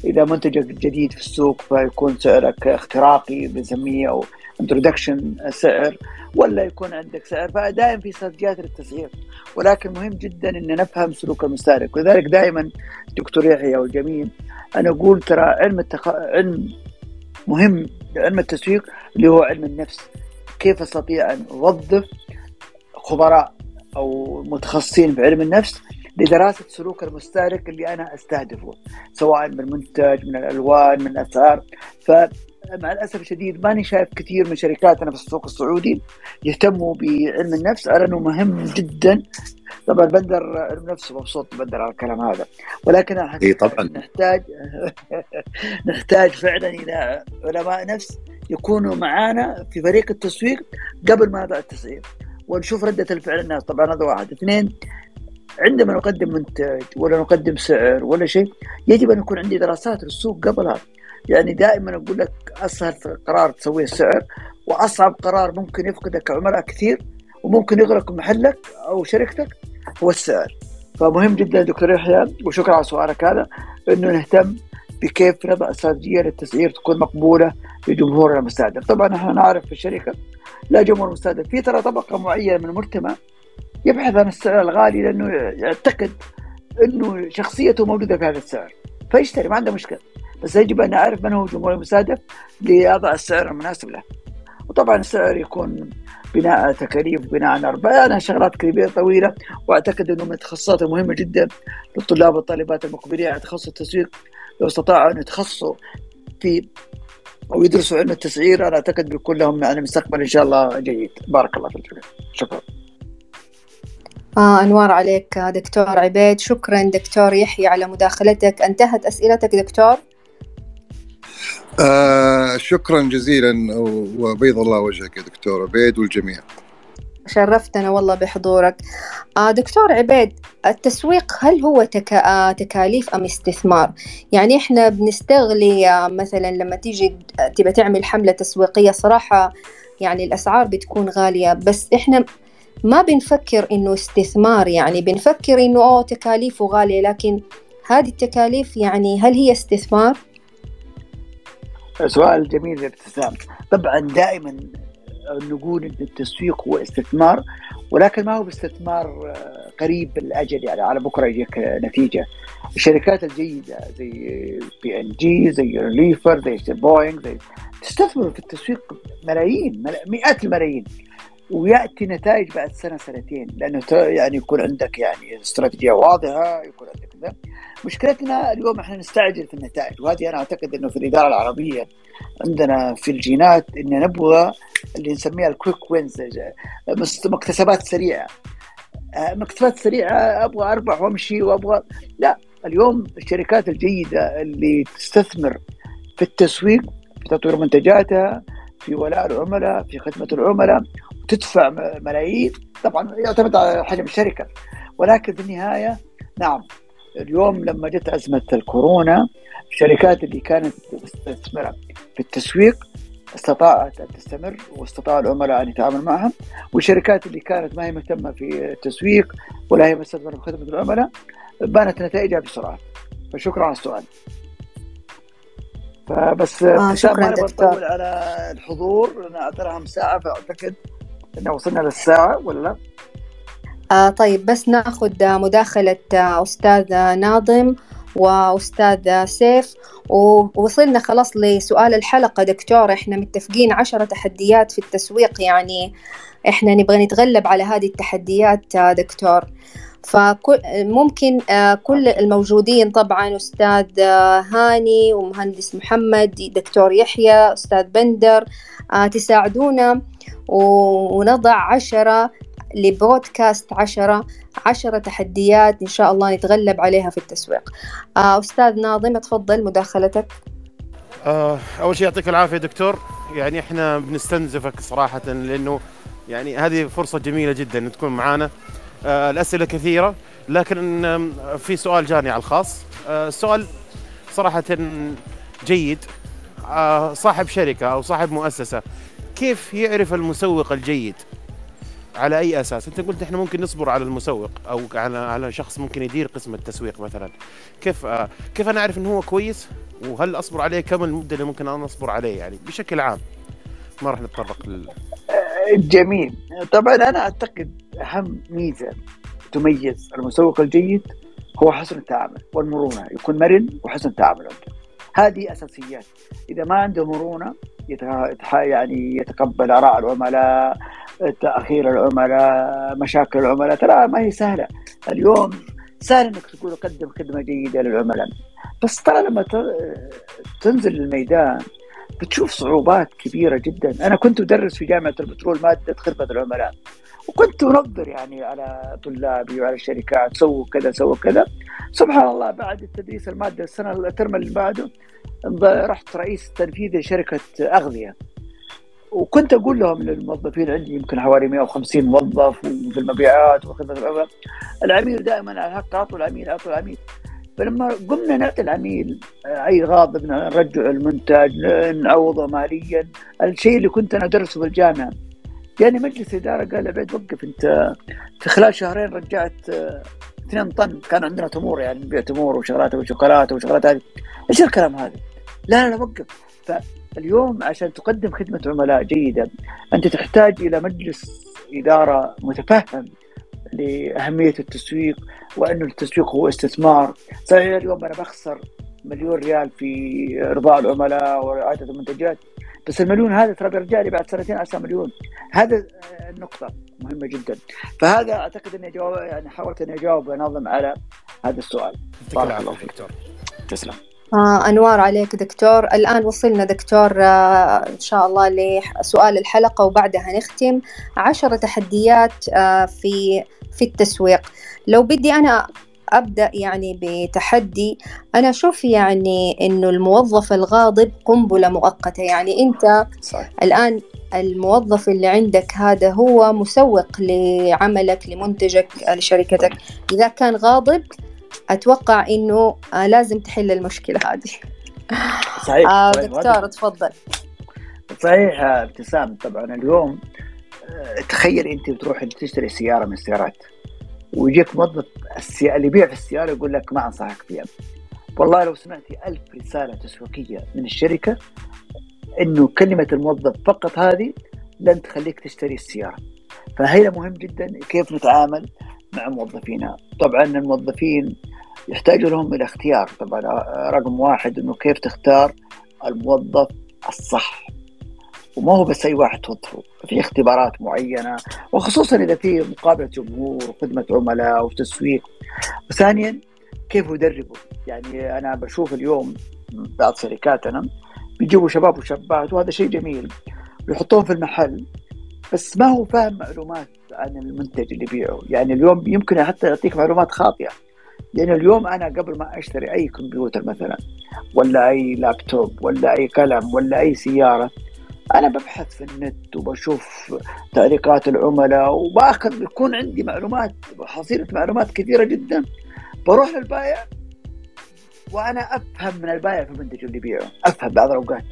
Speaker 2: إذا منتجك جديد في السوق فيكون سعرك اختراقي بنسميه أو انترودكشن سعر ولا يكون عندك سعر فدائما في استراتيجيات للتسعير. ولكن مهم جدا ان نفهم سلوك المستهلك. ولذلك دائما دكتور يحيى والجميل أنا أقول ترى علم التخ... علم مهم علم التسويق اللي هو علم النفس. كيف أستطيع أن أوظف خبراء أو متخصصين في علم النفس لدراسة سلوك المستهلك اللي أنا أستهدفه سواء من المنتج من الألوان من الأسعار. ف مع الأسف الشديد ماني شايف كثير من شركاتنا في السوق السعودي يهتموا بعلم النفس. على أنه مهم جدا. طبعا بندر علم نفس مبسوط بندر على الكلام هذا. ولكن
Speaker 7: إي طبعا.
Speaker 2: نحتاج نحتاج فعلا إلى علماء نفس يكونوا معانا في فريق التسويق قبل ما نضع التسعير ونشوف ردة الفعل الناس. طبعا هذا واحد. اثنين عندما نقدم منتج ولا نقدم سعر ولا شيء يجب أن يكون عندي دراسات للسوق قبلها. يعني دائما أقول لك أسهل قرار تسويه السعر وأصعب قرار ممكن يفقدك عملاء كثير وممكن يغرق محلك أو شركتك هو السعر. فمهم جدا دكتور يحيى وشكرا على سؤالك هذا إنه نهتم بكيف نضع استراتيجيه للتسعير تكون مقبولة لجمهورنا المستهدف، طبعا إحنا نعرف في الشركة لا جمهور مستهدف، في ترى طبقة معينة من المجتمع يبحث عن السعر الغالي لأنه يعتقد إنه شخصيته موجودة في هذا السعر فيشتري ما عنده مشكلة. بس يجب أن اعرف من هو الجمهور المستهدف لاضع السعر المناسب له. وطبعا السعر يكون بناء تكاليف بناء على ارباح شغلات كبيرة طويلة وأعتقد أنه من التخصصات المهمة جدا للطلاب والطالبات المقبلين على تخصص التسويق. لو استطاعوا أن يتخصصوا في أو يدرسوا علم التسعير أنا أعتقد بيكون لهم يعني مستقبل إن شاء الله جيد. بارك الله في الجميع شكرا.
Speaker 1: آه أنوار عليك دكتور عبيد. شكرا دكتور يحيى على مداخلتك. انتهت أسئلتك دكتور.
Speaker 9: آه شكرا جزيلا وبيض الله وجهك يا دكتور عبيد والجميع.
Speaker 1: شرفتنا والله بحضورك. آه دكتور عبيد التسويق هل هو تكا... آه تكاليف أم استثمار؟ يعني إحنا بنستغلي آه مثلا لما تيجي تبى تعمل حملة تسويقية صراحة يعني الأسعار بتكون غالية بس إحنا ما بنفكر إنه استثمار. يعني بنفكر إنه أوه تكاليفه غالية لكن هذه التكاليف يعني هل هي استثمار؟
Speaker 2: سؤال جميل يا ابتسام. طبعا دائما نقول إن التسويق هو استثمار ولكن ما هو باستثمار آه، قريب الاجل يعني على بكرة يجيك نتيجة. الشركات الجيدة زي بي ان جي زي يونيليفر زي بوينغ زي تستثمر في التسويق ملايين مئات الملايين. ويأتي نتائج بعد سنة سنتين لأنه يعني يكون عندك يعني استراتيجية واضحة يكون عندك كذا مشكلتنا اليوم إحنا نستعجل في النتائج. وهذه أنا أعتقد إنه في الإدارة العربية عندنا في الجينات إن نبغى اللي نسميها الكويك وينز مكتسبات سريعة. آه، مكتسبات سريعة أبغى أربح وأمشي وأبغى. لا اليوم الشركات الجيدة اللي تستثمر في التسويق في تطوير منتجاتها في ولاء العملاء في خدمة العملاء وتدفع ملايين. طبعا يعتمد على حجم الشركة. ولكن في النهاية نعم. اليوم لما جت ازمه الكورونا الشركات اللي كانت تستثمر في التسويق استطاعت أن تستمر واستطاع العملاء أن يتعاملوا معها والشركات اللي كانت ما هي مهتمة في التسويق ولا هي مستثمرة في خدمة العملاء بانت نتائجها بسرعة. فشكرا على السؤال. فبس
Speaker 1: آه شكرا دكتور.
Speaker 2: على الحضور أنا اعتبرها ساعة فأعتقد إنه وصلنا للساعة ولا لا؟
Speaker 1: آه طيب بس ناخذ مداخلة أستاذ ناظم وأستاذ سيف ووصلنا خلاص لسؤال الحلقة. دكتور إحنا متفقين عشرة تحديات في التسويق يعني إحنا نبغى نتغلب على هذه التحديات دكتور. فممكن كل الموجودين طبعا أستاذ هاني ومهندس محمد دكتور يحيى أستاذ بندر تساعدونا ونضع عشرة لبودكاست عشرة عشرة تحديات إن شاء الله نتغلب عليها في التسويق. آه أستاذ ناظم تفضل مداخلتك.
Speaker 3: آه أول شيء يعطيك العافية دكتور. يعني إحنا بنستنزفك صراحة لأنه يعني هذه فرصة جميلة جدا أن تكون معنا آه الأسئلة كثيرة لكن في سؤال جاني على الخاص. السؤال صراحة جيد. صاحب شركة أو صاحب مؤسسة كيف يعرف المسوق الجيد؟ على أي أساس؟ أنت قلت إحنا ممكن نصبر على المسوق أو على على شخص ممكن يدير قسم التسويق مثلا. كيف آه كيف أنا أعرف إنه هو كويس؟ وهل أصبر عليه؟ كم المدة اللي ممكن أنا أصبر عليه يعني؟ بشكل عام. ما راح نتطرق لل
Speaker 2: جميل. طبعا أنا أعتقد أهم ميزة تميز المسوق الجيد هو حسن التعامل والمرونة. يكون مرن وحسن التعامل هذه أساسيات. إذا ما عنده مرونة يعني يتقبل آراء العملاء تاخير العملاء مشاكل العملاء ترى ما هي سهلة. اليوم سهل إنك تقول قدم خدمة جيدة للعملاء. بس ترى لما تنزل الميدان بتشوف صعوبات كبيرة جدا. أنا كنت أدرس في جامعة البترول مادة خدمة العملاء. وكنت أنظر يعني على طلابي وعلى الشركات سووا كذا سووا كذا. سبحان الله بعد التدريس المادة السنة الترم اللي بعده رحت رئيس تنفيذي لشركة أغذية. وكنت أقول لهم للموظفين عندي يمكن حوالي 150 موظف وفي المبيعات وخدمة العملاء. العميل دائما على الحق أعطوا العميل أعطوا العميل. فلما قمنا نعطي العميل أي غاضب نرجع المنتج نعوضه ماليا. الشيء اللي كنت أنا أدرسه في الجامعة جاني مجلس اداره قال عبيد وقف أنت. في خلال شهرين رجعت 2 طن. كان عندنا تمور يعني نبيع تمور وشغلات وشوكولاتة وشغلات هذه. إيش الكلام هذا؟ لا لا وقف. فاليوم عشان تقدم خدمة عملاء جيدة أنت تحتاج إلى مجلس إدارة متفهم لأهمية التسويق وانه التسويق هو استثمار. صحيح اليوم أنا بخسر مليون ريال في ارضاء العملاء ورعايه المنتجات بس المليون هذا ترى بيرجع لي بعد سنتين 10 مليون. هذا النقطة مهمة جدا. فهذا أعتقد أني جواب يعني حاولت أني أجاوب وانظم على هذا السؤال.
Speaker 3: الله فيك. دكتور.
Speaker 2: تسلم.
Speaker 1: آه أنوار عليك دكتور. الآن وصلنا دكتور آه إن شاء الله لسؤال الحلقة وبعدها نختم. عشرة تحديات آه في في التسويق. لو بدي أنا أبدأ يعني بتحدي أنا أشوف يعني إنه الموظف الغاضب قنبلة مؤقتة. يعني أنت صحيح. الآن الموظف اللي عندك هذا هو مسوق لعملك لمنتجك لشركتك. إذا كان غاضب أتوقع إنه آه لازم تحل المشكلة هذه.
Speaker 2: صحيح,
Speaker 1: آه
Speaker 2: صحيح.
Speaker 1: دكتور تفضل.
Speaker 2: صحيح ابتسام. طبعا اليوم تخيل أنت بتروح تشتري سيارة من السيارات ويجيك موظف اللي يبيع في السيارة يقول لك ما أنصحك فيها. والله لو سمعتي ألف رسالة تسويقية من الشركة إنه كلمة الموظف فقط هذه لن تخليك تشتري السيارة. فهنا مهم جدا كيف نتعامل مع موظفينا. طبعا الموظفين يحتاج لهم إلى اختيار. طبعا رقم واحد إنه كيف تختار الموظف الصح. وما هو بس أي واحد توظفه في اختبارات معينة وخصوصا إذا في مقابلة جمهور وخدمة عملاء وتسويق. وثانيا كيف يدربوا؟ يعني أنا بشوف اليوم بعض شركاتنا بيجيبوا شباب وشابات وهذا شيء جميل. ويحطوهم في المحل بس ما هو فاهم معلومات عن المنتج اللي يبيعه. يعني اليوم يمكن حتى يعطيك معلومات خاطئة. لأن اليوم أنا قبل ما أشتري أي كمبيوتر مثلا ولا أي لابتوب ولا أي قلم ولا أي سيارة أنا ببحث في النت وبشوف تعليقات العملاء وبأخذ يكون عندي معلومات حصيلة معلومات كثيرة جدا. بروح للبائع وأنا أفهم من البائع في المنتج اللي يبيعه. أفهم بعض الأوقات.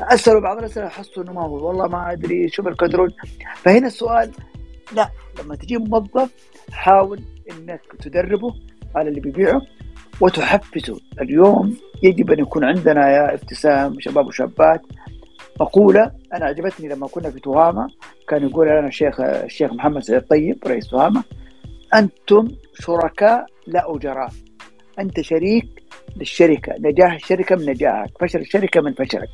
Speaker 2: أسأله بعض الأسئلة أحسه إنه ما هو. والله ما أدري شوف الكنترول فهنا السؤال لا لما تجيب موظف حاول إنك تدربه على اللي بيبيعه وتحفزه. اليوم يجب أن يكون عندنا يا ابتسام شباب وشابات مقولة أنا عجبتني لما كنا في تهامة. كان يقول لنا الشيخ الشيخ محمد سعيد طيب رئيس تهامة أنتم شركاء لا أجراء. أنت شريك للشركة نجاح الشركة من نجاحك فشل الشركة من فشلك.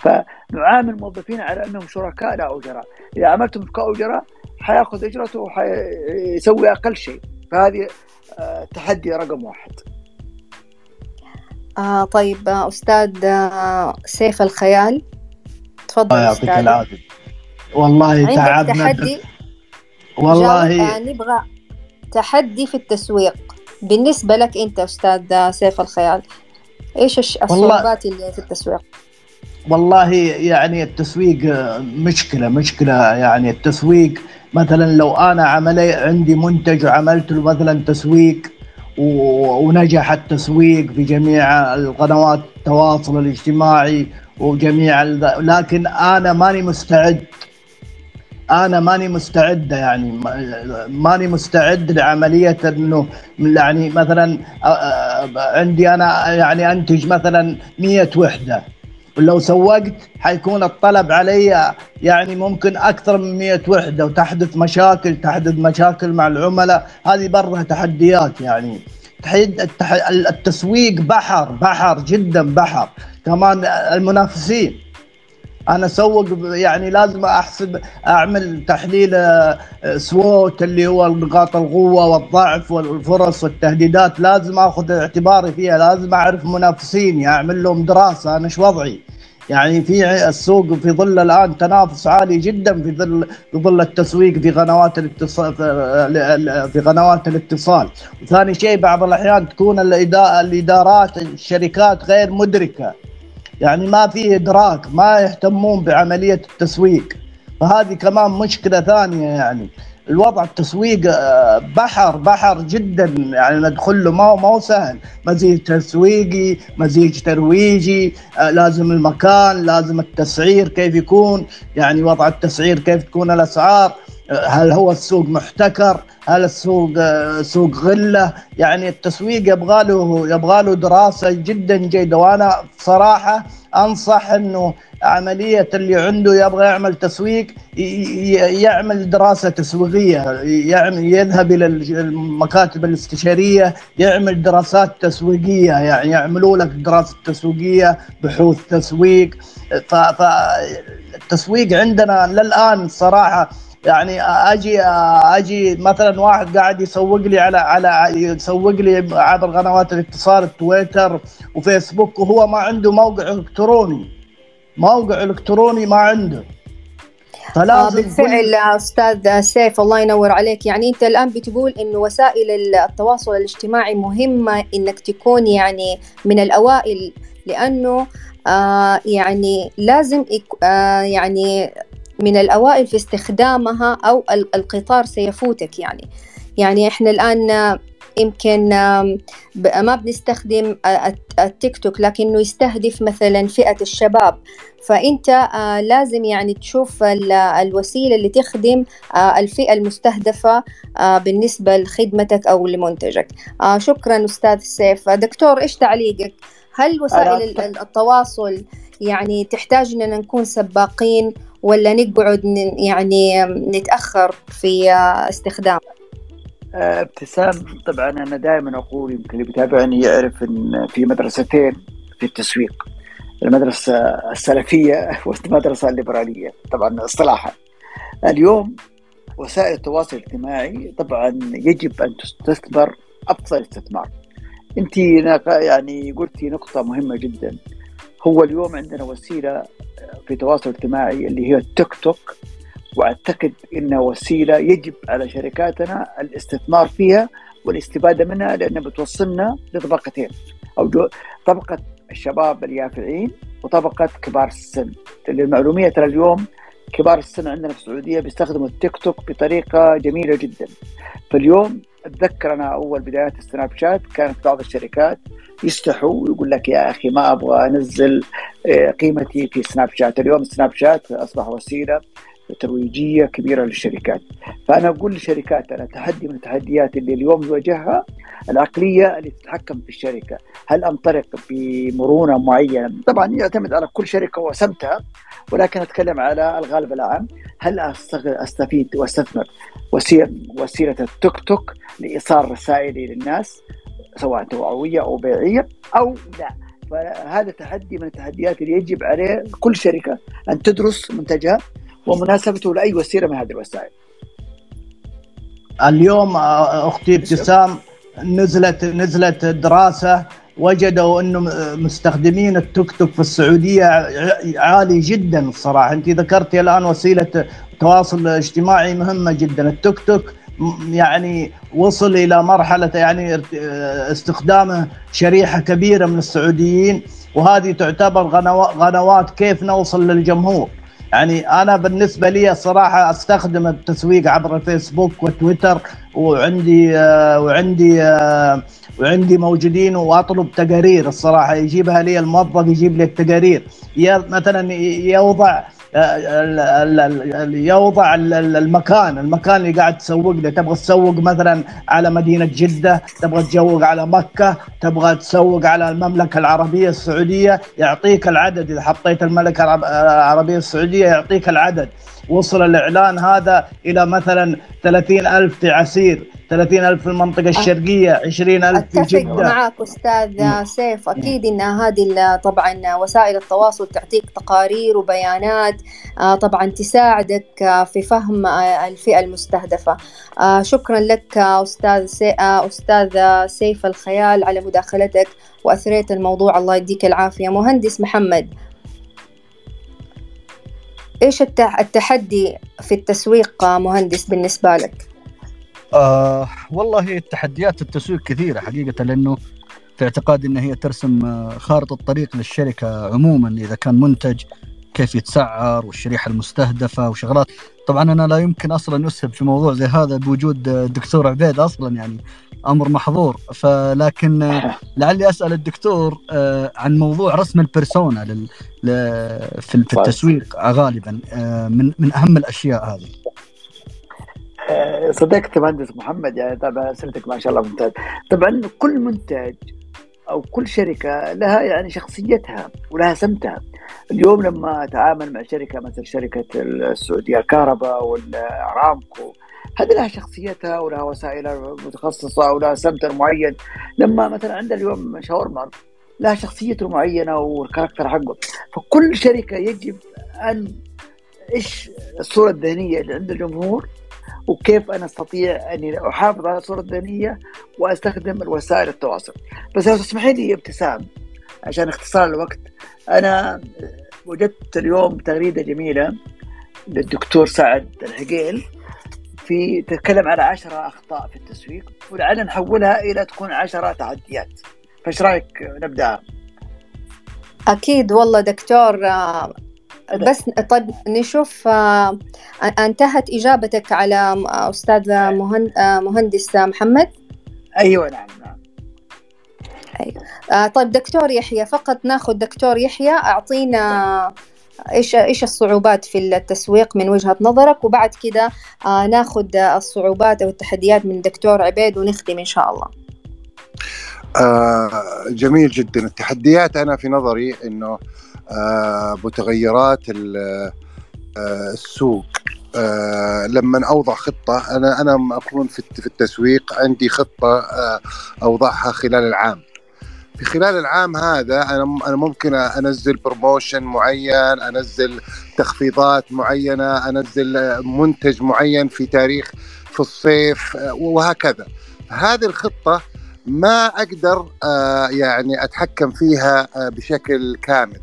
Speaker 2: فنعامل الموظفين على أنهم شركاء لا أجراء. إذا عملتم شركاء أجراء حيأخذ أجرته وحيسوي أقل شيء. فهذه تحدي رقم واحد.
Speaker 1: آه طيب أستاذ آه سيف الخيال. تفضل
Speaker 4: الله يعطيك العافية. والله تعبنا.
Speaker 1: تحدي؟
Speaker 4: والله
Speaker 1: آه نبغى تحدي في التسويق. بالنسبة لك أنت أستاذ سيف الخيال إيش الصعوبات اللي في التسويق؟
Speaker 4: والله يعني التسويق مشكلة مشكلة يعني التسويق مثلا لو أنا عملي عندي منتج وعملت له مثلا تسويق ونجح التسويق في جميع القنوات التواصل الاجتماعي وجميع لكن أنا ماني مستعد أنا ماني مستعد يعني ماني مستعد لعملية إنه يعني مثلا عندي أنا يعني أنتج مثلا 100 وحدة. ولو سوقت حيكون الطلب علي يعني ممكن أكثر من 100 وحدة وتحدث مشاكل تحدث مشاكل مع العملاء. هذه برها تحديات يعني. التسويق بحر بحر جدا بحر. كمان المنافسين. أنا اسوق يعني لازم أحسب أعمل تحليل سووت اللي هو نقاط القوة والضعف والفرص والتهديدات لازم آخذ اعتباري فيها لازم أعرف منافسيني أعمل لهم دراسة أنا إيش وضعي؟ يعني في السوق في ظل الآن تنافس عالي جدا في ظل في ظل التسويق في قنوات الاتصال في قنوات الاتصال، وثاني شيء بعض الأحيان تكون الإدارات الشركات غير مدركة. يعني ما في إدراك ما يهتمون بعملية التسويق. فهذه كمان مشكلة ثانية يعني. الوضع التسويق بحر بحر جدا يعني ندخل له ما هو ما هو سهل. مزيج تسويقي مزيج ترويجي لازم المكان لازم التسعير كيف يكون يعني وضع التسعير كيف تكون الأسعار هل هو السوق محتكر هل السوق سوق غلة؟ يعني التسويق يبغى له يبغى له دراسة جدا جيدة وأنا صراحة أنصح إنه عملية اللي عنده يبغى يعمل تسويق يعمل دراسة تسويقية يعمل يذهب إلى المكاتب الاستشارية يعمل دراسات تسويقية يعني يعملوا لك دراسة تسويقية بحوث تسويق. فالتسويق عندنا للآن صراحة يعني أجي أجي مثلا واحد قاعد يسوق لي على على يسوق لي عبر قنوات الاتصال تويتر وفيسبوك وهو ما عنده موقع إلكتروني. موقع إلكتروني ما عنده.
Speaker 1: فلازم بالفعل أستاذ سيف الله ينور عليك. يعني أنت الآن بتقول انه وسائل التواصل الاجتماعي مهمة إنك تكون يعني من الأوائل لأنه آه يعني لازم آه يعني من الأوائل في استخدامها أو القطار سيفوتك يعني. يعني إحنا الآن يمكن ما بنستخدم التيك توك لكنه يستهدف مثلا فئة الشباب. فأنت لازم يعني تشوف الوسيلة اللي تخدم الفئة المستهدفة بالنسبة لخدمتك أو لمنتجك. شكرا أستاذ سيف. دكتور إيش تعليقك؟ هل وسائل التواصل يعني تحتاج إننا نكون سباقين ولا نقعد يعني نتأخر في استخدامه
Speaker 2: آه، ابتسام طبعا أنا دائما أقول يمكن اللي بيتابعني يعرف إن في مدرستين في التسويق. المدرسة السلفية والمدرسة الليبرالية. طبعا اصطلاحا. اليوم وسائل التواصل الاجتماعي طبعا يجب أن تستثمر أفضل استثمار. أنت يعني قلتي نقطة مهمة جدا. هو اليوم عندنا وسيلة في التواصل الاجتماعي اللي هي التيك توك. وأعتقد انها وسيلة يجب على شركاتنا الاستثمار فيها والاستفادة منها لأنها بتوصلنا لطبقتين. أو طبقة الشباب اليافعين وطبقة كبار السن. للمعلوميه ترى اليوم كبار السن عندنا في السعودية بيستخدموا التيك توك بطريقة جميلة جدا. فاليوم أتذكر أنا أول بدايات السناب شات كانت بعض الشركات يستحوا ويقول لك يا أخي ما أبغى أنزل آه، قيمتي في سناب شات. اليوم سناب شات أصبح وسيلة ترويجية كبيرة للشركات. فأنا أقول للشركات أنا تحدي من التحديات اللي اليوم نواجهها العقلية اللي تتحكم في الشركة. هل أنطلق بمرونة معينة؟ طبعا يعتمد على كل شركة وسمتها ولكن أتكلم على الغالب العام. هل أستفيد وأستثمر وسيلة التيك توك لإيصال رسائلي للناس سواء توعوية أو بيعية أو لا؟ فهذا تحدي من التحديات اللي يجب عليه كل شركة أن تدرس منتجها. ومناسبته لأي وسيلة من هذه الوسائل.
Speaker 4: اليوم آه، أختي ابتسام نزلت نزلت دراسة وجدوا انه مستخدمين التيك توك في السعودية عالي جدا الصراحة. أنت ذكرتي الآن وسيلة تواصل اجتماعي مهمة جدا. التيك توك يعني وصل إلى مرحلة يعني استخدامه شريحة كبيرة من السعوديين وهذه تعتبر غنوات كيف نوصل للجمهور. يعني أنا بالنسبة لي الصراحه أستخدم التسويق عبر الفيسبوك وتويتر وعندي آه، وعندي آه، وعندي موجودين وأطلب تقارير الصراحة يجيبها لي الموظف يجيب لي التقارير. مثلا يوضع يوضع المكان المكان اللي قاعد تسوق له. تبغى تسوق مثلا على مدينة جدة تبغى تسوق على مكة تبغى تسوق على المملكة العربية السعودية يعطيك العدد. إذا حطيت المملكة العربية السعودية يعطيك العدد. وصل الإعلان هذا إلى مثلا 30 ألف في عسير 30 ألف في المنطقة الشرقية 20 ألف في جدة.
Speaker 1: أتفق معك أستاذ سيف. أكيد أن هذه طبعا وسائل التواصل تعطيك تقارير وبيانات آه، طبعا تساعدك آه، في فهم آه، الفئة المستهدفة. شكرا لك أستاذ سي... أستاذ سيف الخيال على مداخلتك وأثريت الموضوع. الله يديك العافية. مهندس محمد إيش التحدي في التسويق مهندس بالنسبة لك؟
Speaker 5: آه والله التحديات التسويق كثيرة حقيقة لأنه في اعتقادي إن هي ترسم آه، خارطة الطريق للشركة عموما إذا كان منتج كيف يتسعر والشريحه المستهدفة وشغلات طبعا أنا لا يمكن أصلا أسهب في موضوع زي هذا بوجود الدكتور عبيد أصلا يعني أمر محظور. فلكن لعلي أسأل الدكتور آه، عن موضوع رسم البرسونا في التسويق غالبا آه، من من أهم الأشياء هذه.
Speaker 2: آه، صدقت مهندس محمد يعني طبعا اسئلتك ما شاء الله ممتاز. طبعا كل منتج أو كل شركة لها يعني شخصيتها ولها سمتها. اليوم لما أتعامل مع شركة مثل شركة السعودية الكهرباء والارامكو هذه لها شخصيتها ولها وسائلها متخصصة ولها سمتر معين. لما مثلا عندنا اليوم شاورما لها شخصيته المعينه والكاركتر حقه. فكل شركة يجب أن إيش الصورة الذهنية اللي عند الجمهور وكيف أنا أستطيع أني أحافظ على الصورة الذهنية وأستخدم الوسائل التواصل. بس لو تسمحي لي ابتسام عشان اختصار الوقت أنا وجدت اليوم تغريدة جميلة للدكتور سعد الحقيل في تتكلم على عشرة أخطاء في التسويق ولعلنا نحولها إلى تكون عشرة تحديات فايش رأيك نبدأ؟
Speaker 1: أكيد والله دكتور آه، بس طيب نشوف آه، أنتهت إجابتك على أستاذ آه، مهندس محمد؟
Speaker 2: أيوة نعم نعم.
Speaker 1: أيوة. طيب دكتور يحيى فقط ناخذ دكتور يحيى أعطينا إيش إيش الصعوبات في التسويق من وجهة نظرك؟ وبعد كده آه ناخذ الصعوبات أو التحديات من دكتور عبيد ونختم إن شاء الله.
Speaker 9: آه جميل جدا. التحديات أنا في نظري إنه آه متغيرات السوق. آه لما أوضع خطة أنا أنا أكون في التسويق عندي خطة آه أوضعها خلال العام. في خلال العام هذا أنا أنا ممكن أنزل بروموشن معين أنزل تخفيضات معينة أنزل منتج معين في تاريخ في الصيف آه وهكذا. هذه الخطة ما أقدر آه يعني أتحكم فيها آه بشكل كامل.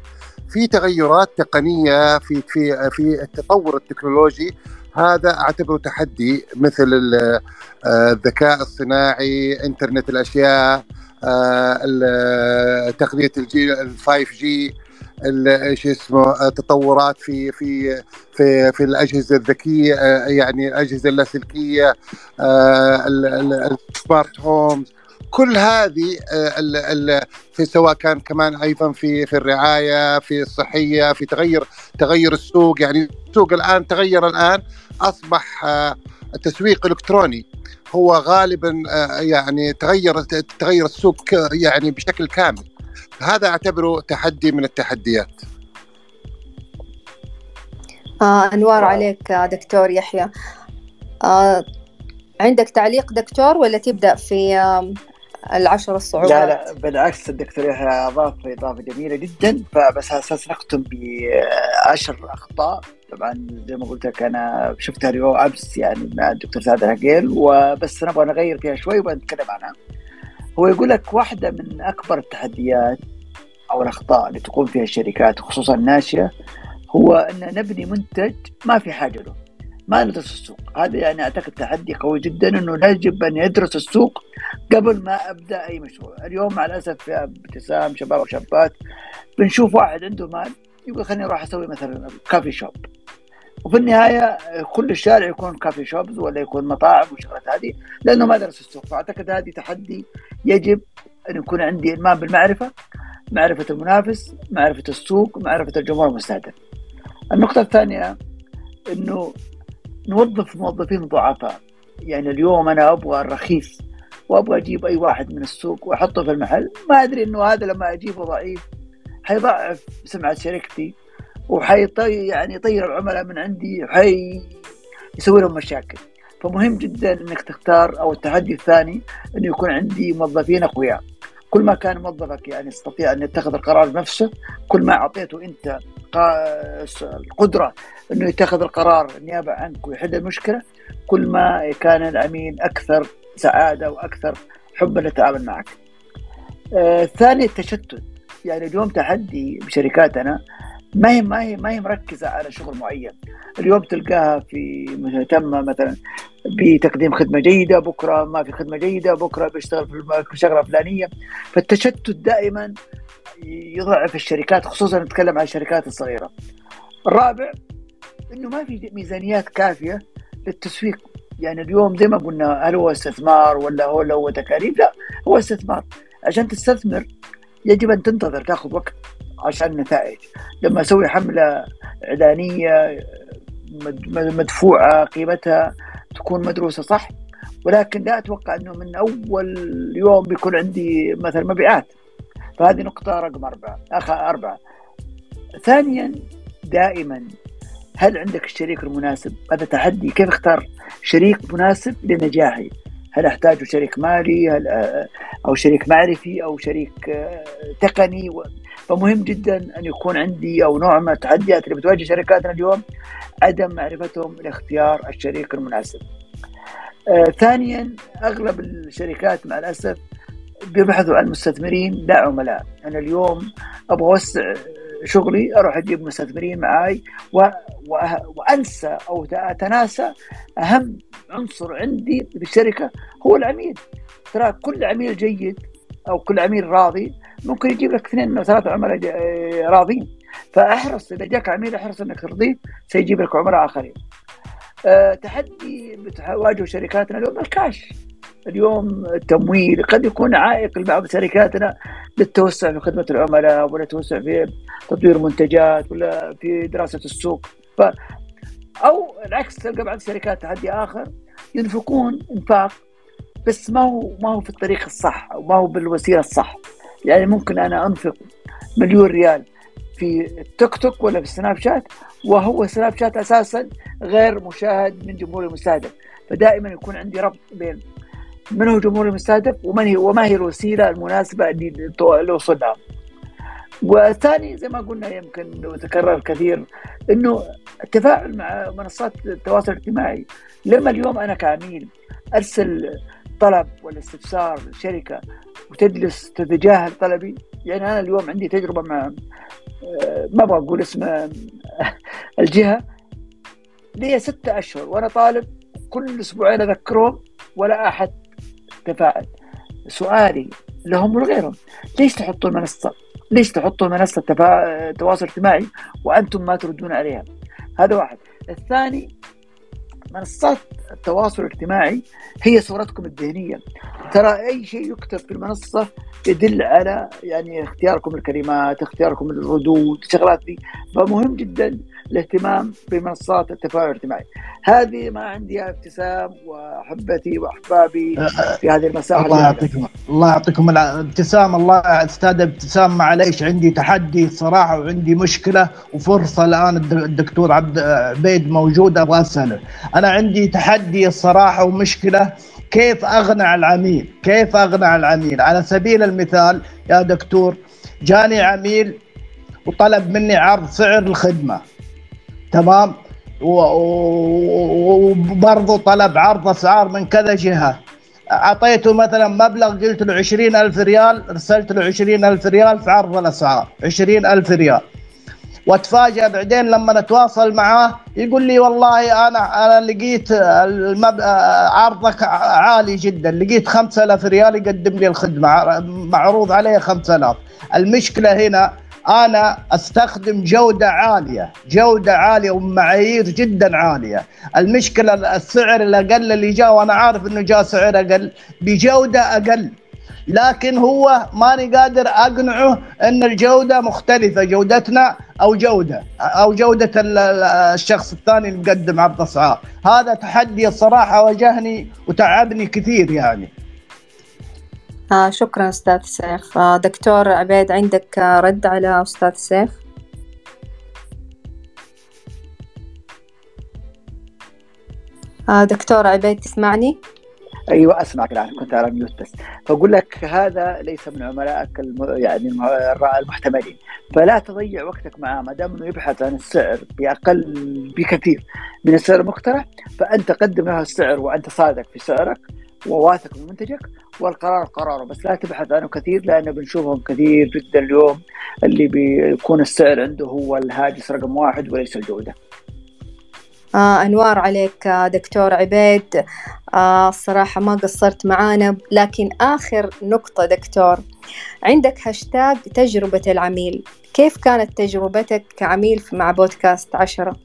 Speaker 9: في تغيرات تقنية في في في التطور التكنولوجي هذا أعتبره تحدي مثل الذكاء الصناعي إنترنت الأشياء تقنية الجيل ال 5 جي إيش اسمه تطورات في في في في الأجهزة الذكية يعني الأجهزة اللاسلكية السمارت هومز كل هذه في سواء كان كمان أيضا في في الرعاية في الصحية في تغير تغير السوق. يعني السوق الآن تغير الآن أصبح التسويق الالكتروني هو غالبا يعني تغير تغير السوق يعني بشكل كامل. هذا أعتبره تحدي من التحديات.
Speaker 1: آه أنوار عليك دكتور يحيى. آه عندك تعليق دكتور ولا تبدأ في العشر الصعوبات؟
Speaker 2: لا لا بالعكس الدكتور يحيى اضاف إضافة جميلة جدا. فبس على أساس نختم بعشر أخطاء. طبعا زي ما قلت لك أنا شفتها اليوم أمس يعني مع الدكتور سعد العقيل وبس نبغى نغير فيها شوي ونتكلم عنها. هو يقول لك واحدة من أكبر التحديات أو الأخطاء اللي تقوم فيها الشركات خصوصا الناشئه هو أن نبني منتج ما في حاجة له ما ندرس السوق. هذا يعني أعتقد تحدي قوي جدا إنه يجب أن يدرس السوق قبل ما أبدأ أي مشروع. اليوم مع الأسف يا ابتسام شباب وشابات بنشوف واحد عنده مال يقول خليني أروح أسوي مثلا كافي شوب وفي النهاية كل الشارع يكون كافي شوبز ولا يكون مطاعم والشغلات هذه لأنه ما درس السوق. فأعتقد هذه تحدي يجب أن يكون عندي إلمام بالمعرفة معرفة المنافس معرفة السوق معرفة الجمهور المستهدف. النقطة الثانية إنه نوظف موظفين ضعفاء. يعني اليوم أنا أبغى الرخيص وأبغى أجيب أي واحد من السوق وأحطه في المحل. ما أدري إنه هذا لما أجيبه ضعيف حيضعف سمعة شركتي وحيطي يعني يطير العملاء من عندي وحي يسوي لهم مشاكل. فمهم جدا إنك تختار أو التحدي الثاني إنه يكون عندي موظفين أقوياء. كل ما كان موظفك يعني يستطيع أن يتخذ القرار بنفسه كل ما أعطيته أنت القدرة إنه يتخذ القرار نيابه عنك ويحل المشكلة كل ما كان العميل أكثر سعادة وأكثر حبا للتعامل معك. آه ثاني التشتت. يعني اليوم تحدي بشركاتنا ما هي ما هي ما هي مركزة على شغل معين. اليوم تلقاها في مهتمة مثلا بتقديم خدمة جيدة بكرة ما في خدمة جيدة بكرة بيشتغل في شغلة فلانية. فالتشتت دائما يضعف الشركات خصوصا نتكلم عن الشركات الصغيرة. الرابع إنه ما في ميزانيات كافية للتسويق. يعني اليوم زي ما قلنا هل هو استثمار ولا هو هو تكاليف؟ لا هو استثمار. عشان تستثمر يجب أن تنتظر تاخذ وقت عشان النتائج لما أسوي حملة إعلانية مدفوعة قيمتها تكون مدروسة صح؟ ولكن لا أتوقع إنه من أول يوم بيكون عندي مثلا مبيعات. فهذه نقطة رقم أربعة أخ أربعة. ثانيا دائما هل عندك الشريك المناسب؟ هذا تحدي. كيف أختار شريك مناسب لنجاحي؟ هل أحتاج شريك مالي هل أو شريك معرفي أو شريك تقني فمهم جدا أن يكون عندي أو نوع من التحديات اللي بتواجه شركاتنا اليوم عدم معرفتهم لاختيار الشريك المناسب. آه ثانيا أغلب الشركات مع الأسف بيبحثوا عن مستثمرين لا عملاء، أنا اليوم أبغى أوسع شغلي أروح أجيب مستثمرين معاي و... و... وأنسى أو أتناسى أهم عنصر عندي في الشركة هو العميل ترى كل عميل جيد أو كل عميل راضي ممكن يجيب لك اثنين أو ثلاثة عملاء راضين فأحرص إذا جاك عميل أحرص إنك ترضيه سيجيب لك عملاء آخرين. أه تحدي بتواجه شركاتنا اليوم الكاش. اليوم التمويل قد يكون عائق لبعض شركاتنا للتوسع في خدمة العملاء ولا توسع في تطوير منتجات ولا في دراسة السوق. ف أو العكس تلقى بعض الشركات تحدي آخر ينفقون إنفاق بس ما هو ما هو في الطريق الصح أو ما هو بالوسيلة الصح. يعني ممكن أنا أنفق مليون ريال في التيك توك ولا في السناب شات وهو سناب شات أساسا غير مشاهد من جمهور المستهدف. فدائما يكون عندي ربط بين من هو جمهور المستهدف ومن هي وما هي الوسيلة المناسبة اللي الوصول لها والثاني زي ما قلنا يمكن وتكرر كثير إنه التفاعل مع منصات التواصل الاجتماعي. لما اليوم أنا كعميل أرسل طلب ولا استفسار لشركة وتجلس تتجاهل طلبي يعني أنا اليوم عندي تجربة مع ما أبغى أقول اسم الجهة لي ستة أشهر وأنا طالب كل أسبوعين أذكرهم ولا أحد تفاعل سؤالي لهم ولغيرهم ليش تحطوا المنصه؟ ليش تحطوا منصة تفا... تواصل اجتماعي وأنتم ما تردون عليها؟ هذا واحد. الثاني منصات التواصل الاجتماعي هي صورتكم الذهنية. ترى أي شيء يكتب في المنصة يدل على يعني اختياركم الكلمات اختياركم الردود الشغلات دي. فمهم جدا الاهتمام بمنصات التفاعل الاجتماعي. هذه ما عندي ابتسام واحبتي واحبابي في هذه المساحة
Speaker 4: الله يعطيكم الله يعطيكم ابتسام الله أستاذ ابتسام معليش عندي تحدي صراحة وعندي مشكلة وفرصة الآن الدكتور عبد عبيد موجود أبغى أسأله. أنا عندي تحدي الصراحه ومشكلة كيف اقنع العميل؟ كيف اقنع العميل؟ على سبيل المثال يا دكتور جاني عميل وطلب مني عرض سعر الخدمة. تمام؟ وبرضه طلب عرض أسعار من كذا جهة. أعطيته مثلا مبلغ قلت له عشرين ألف ريال أرسلت له عشرين ألف ريال في عرض الأسعار. عشرين ألف ريال. واتفاجئ بعدين لما نتواصل معاه يقول لي والله أنا أنا لقيت المب... عرضك عالي جدا. لقيت 5000 ريال يقدم لي الخدمة. معروض عليه 5000 المشكلة هنا أنا أستخدم جودة عالية. جودة عالية ومعايير جدا عالية. المشكلة السعر الأقل اللي جاء وأنا عارف إنه جاء سعر أقل بجودة أقل. لكن هو ماني قادر أقنعه إن الجودة مختلفة جودتنا أو جودة أو جودة الشخص الثاني اللي مقدم عرض اسعار هذا تحدي الصراحة واجهني وتعبني كثير يعني.
Speaker 1: آه شكرا أستاذ سيف. آه دكتور عبيد عندك آه رد على أستاذ سيف؟ آه دكتور عبيد تسمعني؟
Speaker 2: أيوه أسمعك الآن كنت على ميوت بس. فأقول لك هذا ليس من عملائك الم... يعني المحتملين. فلا تضيع وقتك معاه ما دام أنه يبحث عن السعر بأقل بكثير من السعر المقترح فأنت قدم له السعر وأنت صادق في سعرك. وواثق من منتجك والقرار قراره بس لا تبحث عنه كثير لأنه بنشوفهم كثير جدا اليوم اللي بيكون السعر عنده هو الهاجس رقم واحد وليس الجودة.
Speaker 1: آه أنوار عليك دكتور عبيد آه الصراحة ما قصرت معانا لكن آخر نقطة دكتور عندك هاشتاج تجربة العميل كيف كانت تجربتك كعميل مع بودكاست عشرة؟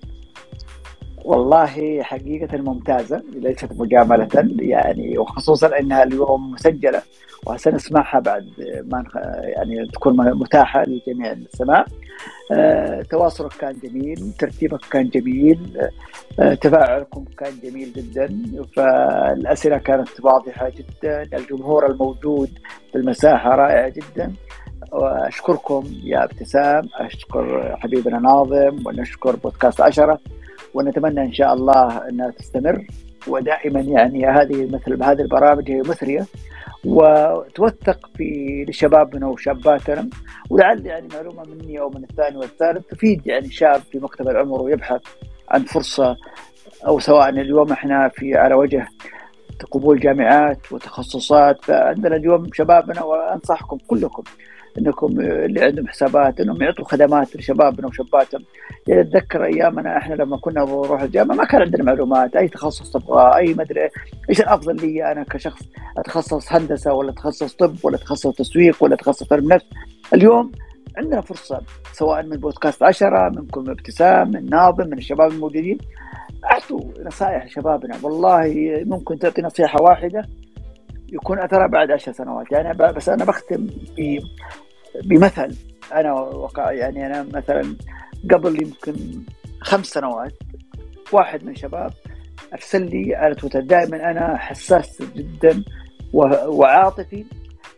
Speaker 2: والله حقيقة ممتازة ليست مجاملة يعني وخصوصا إنها اليوم مسجلة وسنسمعها بعد ما يعني تكون متاحة لجميع السماع. آه، تواصلك كان جميل ترتيبك كان جميل آه، تفاعلكم كان جميل جدا فالأسئلة كانت واضحة جدا الجمهور الموجود في المساحة رائع جدا. وأشكركم يا ابتسام أشكر حبيبنا ناظم ونشكر بودكاست عشرة ونتمنى إن شاء الله أنها تستمر ودائما يعني هذه مثل هذه البرامج هي مثرية وتوثق في لشبابنا وشاباتنا. ولعل يعني معلومة مني أو من الثاني والثالث تفيد يعني شاب في مقتبل العمر ويبحث عن فرصة أو سواء اليوم إحنا في على وجه قبول جامعات وتخصصات. فعندنا اليوم شبابنا وأنصحكم كلكم إنكم اللي عندهم حسابات إنهم يعطوا خدمات لشبابنا وشاباتهم يعني اتذكر أيامنا إحنا لما كنا نروح الجامعة ما كان عندنا معلومات أي تخصص تبغاه أي مدري إيش الأفضل لي أنا كشخص أتخصص هندسة ولا أتخصص طب ولا أتخصص تسويق ولا أتخصص علم نفس. اليوم عندنا فرصة سواء من بودكاست عشرة منكم ابتسام من ناظم من الشباب الموجودين. أعطوا نصائح لشبابنا والله ممكن تعطي نصيحة واحدة. يكون أثرها بعد عشر سنوات. يعني بس أنا بختم بمثل. أنا وقع يعني أنا مثلا قبل يمكن خمس سنوات واحد من الشباب أرسل لي على تويتر. دائما أنا حساس جدا وعاطفي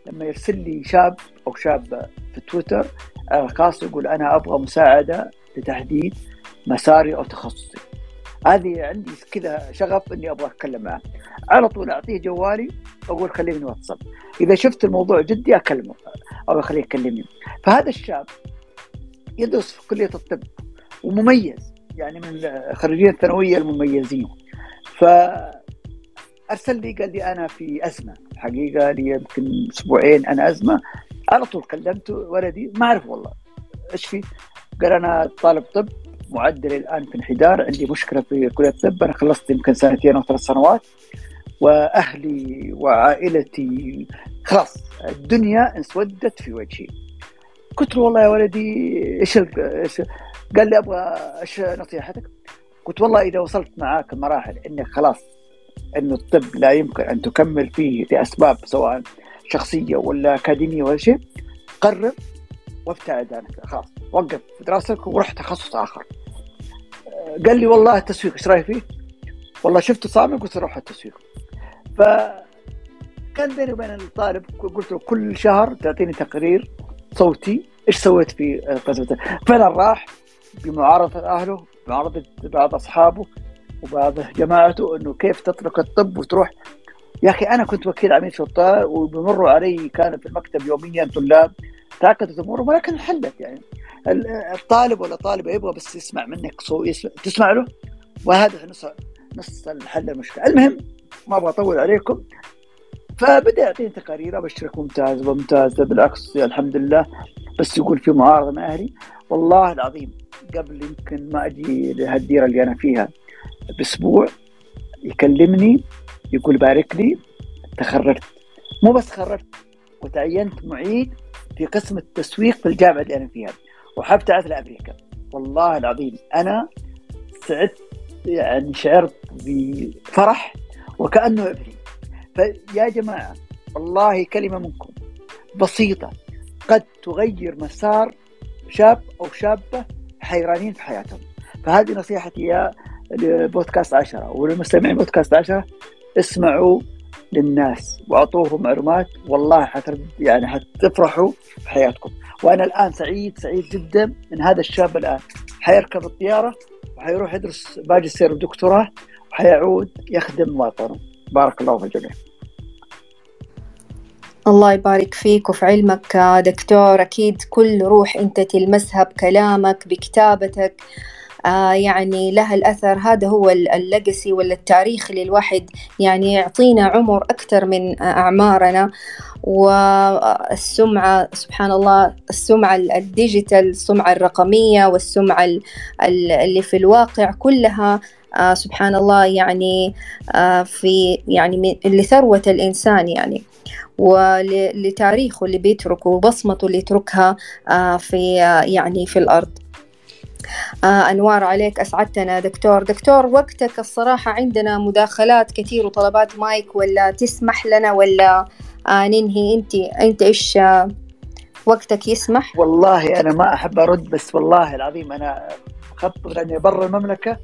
Speaker 2: لما يرسل لي شاب أو شابه في تويتر الخاص يقول أنا أبغى مساعدة لتحديد مساري أو تخصصي. هذه عندي كذا شغف إني أبغى أتكلم معه. على طول أعطيه جوالي أقول خليني واتساب. إذا شفت الموضوع جدي أكلمه أو اخليه يكلمني. فهذا الشاب يدرس في كلية الطب ومميز يعني من خريجين الثانوية المميزين. ف ارسل لي قال لي أنا في أزمة. حقيقة لي يمكن أسبوعين أنا أزمة. على طول كلمته ولدي ما أعرف والله إيش في؟ قال أنا طالب طب. معدلي الآن في انحدار عندي مشكلة في كليه الطب. أنا خلصت يمكن سنتين أو ثلاث سنوات وأهلي وعائلتي خلاص الدنيا انسودت في وجهي. قلت له والله يا ولدي إيش قال لي أبغى إيش نصيحتك؟ قلت والله إذا وصلت معاك مراحل إنك خلاص انه الطب لا يمكن أن تكمل فيه لأسباب سواء شخصية ولا أكاديمية ولا شيء قرر وابتعد عنك خلاص وقف دراستك وروح تخصص آخر. قال لي والله التسويق إيش رأيك فيه؟ والله شفته صامي قلت روح التسويق. ف كان بيني وبين الطالب قلت له كل شهر تعطيني تقرير صوتي إيش سويت في قسمة فعلا راح بمعارضة أهله بمعارضة بعض أصحابه وبعض جماعته إنه كيف تترك الطب وتروح؟ يا أخي أنا كنت وكيل عميد شرطه وبمروا علي كان في المكتب يوميا طلاب تعقدت أمورهم ولكن حلت يعني. الطالب ولا طالبه يبغى بس يسمع منك صوت يسمع تسمع له؟ وهذا نص نص الحل المشكلة. المهم ما أبغى أطول عليكم. فبدا يعطيني تقارير أبشرك ممتاز ممتاز بالعكس الحمد لله. بس يقول في معارضة مع أهلي والله العظيم قبل يمكن ما أجي لهالديرة اللي أنا فيها بأسبوع يكلمني يقول بارك لي تخرجت. مو بس خرجت وتعينت معيد في قسم التسويق في الجامعة اللي أنا فيها. وحبتعث لأمريكا. والله العظيم أنا سعدت يعني شعرت بفرح وكأنه ابني. فيا جماعة والله كلمة منكم بسيطة. قد تغير مسار شاب أو شابة حيرانين في حياتهم. فهذه نصيحتي يا بودكاست عشرة وللمستمعين بودكاست عشرة اسمعوا للناس وأعطوهم معلومات والله حترد يعني حتفرحوا في حياتكم. وأنا الآن سعيد سعيد جدا إن هذا الشاب الآن حيركب الطيارة وحيروح يدرس ماجستير ودكتوراه وحيعود يخدم وطنه بارك الله في الجميع
Speaker 1: الله يبارك فيك وفي علمك دكتور. أكيد كل روح أنت تلمسها بكلامك بكتابتك. يعني لها الأثر. هذا هو ال legacy ولا التاريخ اللي الواحد يعني يعطينا عمر أكثر من أعمارنا. والسمعة سبحان الله السمعة ال digital السمعة الرقمية والسمعة اللي في الواقع كلها آه سبحان الله يعني آه في يعني لثروة الإنسان يعني. ولتاريخه اللي بيتركه وبصمته اللي يتركها آه في يعني في الأرض. آه أنوار عليك أسعدتنا دكتور. دكتور وقتك الصراحة عندنا مداخلات كثير وطلبات مايك ولا تسمح لنا ولا آه ننهي؟ أنت أنت إيش آه وقتك يسمح؟
Speaker 2: والله أنا ما أحب أرد بس والله العظيم أنا خط لأني برا المملكة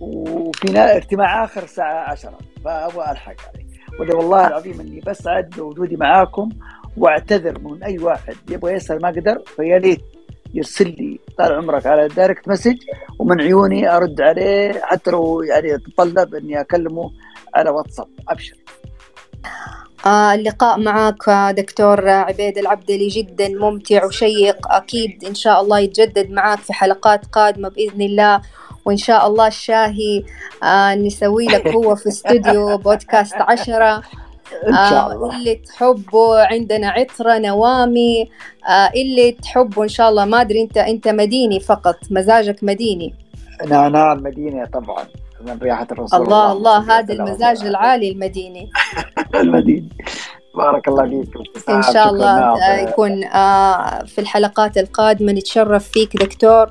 Speaker 2: وفينا اجتماع آخر الساعة 10 فأبغى ألحق عليه وده والله العظيم إني بسعد بوجودي معاكم وأعتذر من أي واحد يبغى يسأل ما قدر فيا ريت. يرسل لي طال عمرك على direct message ومن عيوني أرد عليه حتى لو يعني تطلب إني أكلمه على واتساب. أبشر.
Speaker 1: آه اللقاء معك دكتور عبيد العبدلي جدا ممتع وشيق. أكيد إن شاء الله يتجدد معك في حلقات قادمة بإذن الله وإن شاء الله الشاهي آه نسوي لك هو في استوديو بودكاست عشرة. آه اللي تحبه عندنا عطرة نوامي آه اللي تحبه إن شاء الله ما أدري أنت أنت مديني فقط مزاجك مديني.
Speaker 2: نعناع المدينة طبعا من ريحة الرسول
Speaker 1: الله الله, الله هذا المزاج العالي المديني.
Speaker 2: المديني بارك الله فيك
Speaker 1: إن شاء الله يكون في الحلقات القادمة نتشرف فيك دكتور.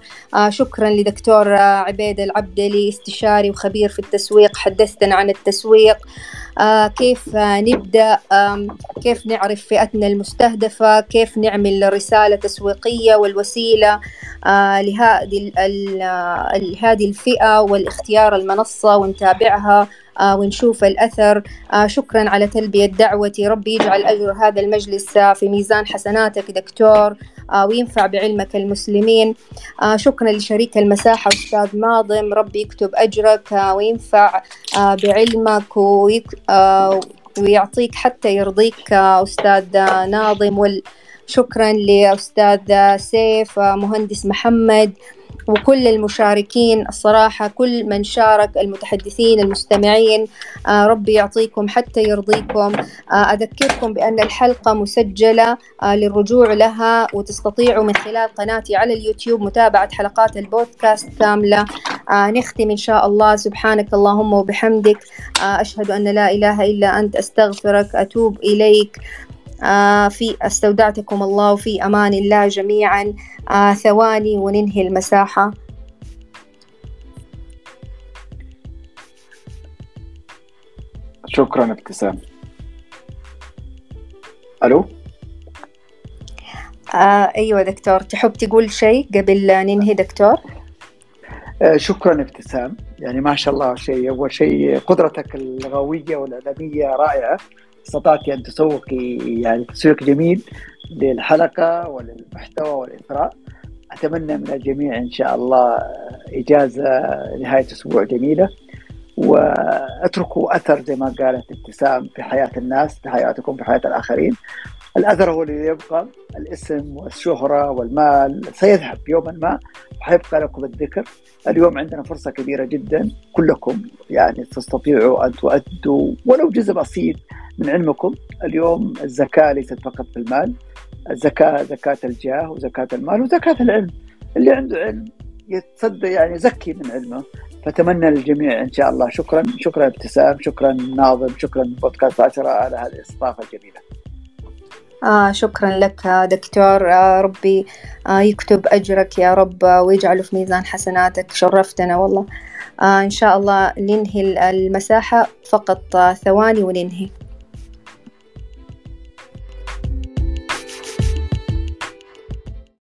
Speaker 1: شكرا لدكتور عبيد العبدلي استشاري وخبير في التسويق حدثتنا عن التسويق. كيف نبدأ؟ كيف نعرف فئتنا المستهدفة؟ كيف نعمل رسالة تسويقية والوسيلة لهذه هذه الفئة والاختيار المنصة ونتابعها؟ آه، ونشوف الأثر. آه، شكرا على تلبية دعوتي. ربي يجعل أجر هذا المجلس آه، في ميزان حسناتك دكتور. آه، وينفع بعلمك المسلمين. آه، شكرا لشريك المساحة أستاذ ناظم. ربي يكتب أجرك آه، وينفع آه، بعلمك ويك- آه، ويعطيك حتى يرضيك آه، أستاذ آه، ناظم. وال شكرا لأستاذ سيف آه، مهندس محمد. وكل المشاركين الصراحة كل من شارك المتحدثين المستمعين آه، ربي يعطيكم حتى يرضيكم. آه، أذكركم بأن الحلقة مسجلة آه، للرجوع لها وتستطيعوا من خلال قناتي على اليوتيوب متابعة حلقات البودكاست كاملة. نختم إن شاء الله. سبحانك اللهم وبحمدك. أشهد أن لا إله إلا أنت أستغفرك أتوب إليك. في استودعتكم الله وفي أمان الله جميعا. آه، ثواني وننهي المساحة.
Speaker 2: شكرا ابتسام. ألو؟
Speaker 1: آه، أيوة دكتور. تحب تقول شيء قبل ننهي دكتور؟
Speaker 2: آه، شكرا ابتسام. يعني ما شاء الله شيء. أول شيء قدرتك اللغويه والاعلاميه رائعة. استطعت أن تسوقي يعني تسويق جميل للحلقة وللمحتوى والإثراء. أتمنى من الجميع إن شاء الله إجازة نهاية أسبوع جميلة واتركوا أثر زي ما قالت ابتسام في حياة الناس في حياتكم في حياة الآخرين. الأثر هو اللي يبقى الاسم والشهرة والمال. سيذهب يوما ما وحيبقى لكم الذكر. اليوم عندنا فرصة كبيرة جدا كلكم يعني تستطيعوا أن تؤدوا ولو جزء بسيط من علمكم. اليوم الزكاة ليست فقط في المال الزكاة زكاة الجاه وزكاة المال وزكاة العلم. اللي عنده علم يتصدى يعني يزكي من علمه. فأتمنى للجميع إن شاء الله شكرا. شكرا ابتسام شكرا ناظم شكرا بودكاست عشرة على هذه الاستضافة الجميلة.
Speaker 1: آه شكرا لك دكتور. آه ربي آه يكتب أجرك يا رب ويجعله في ميزان حسناتك. شرفتنا والله. آه إن شاء الله ننهي المساحة فقط آه ثواني وننهي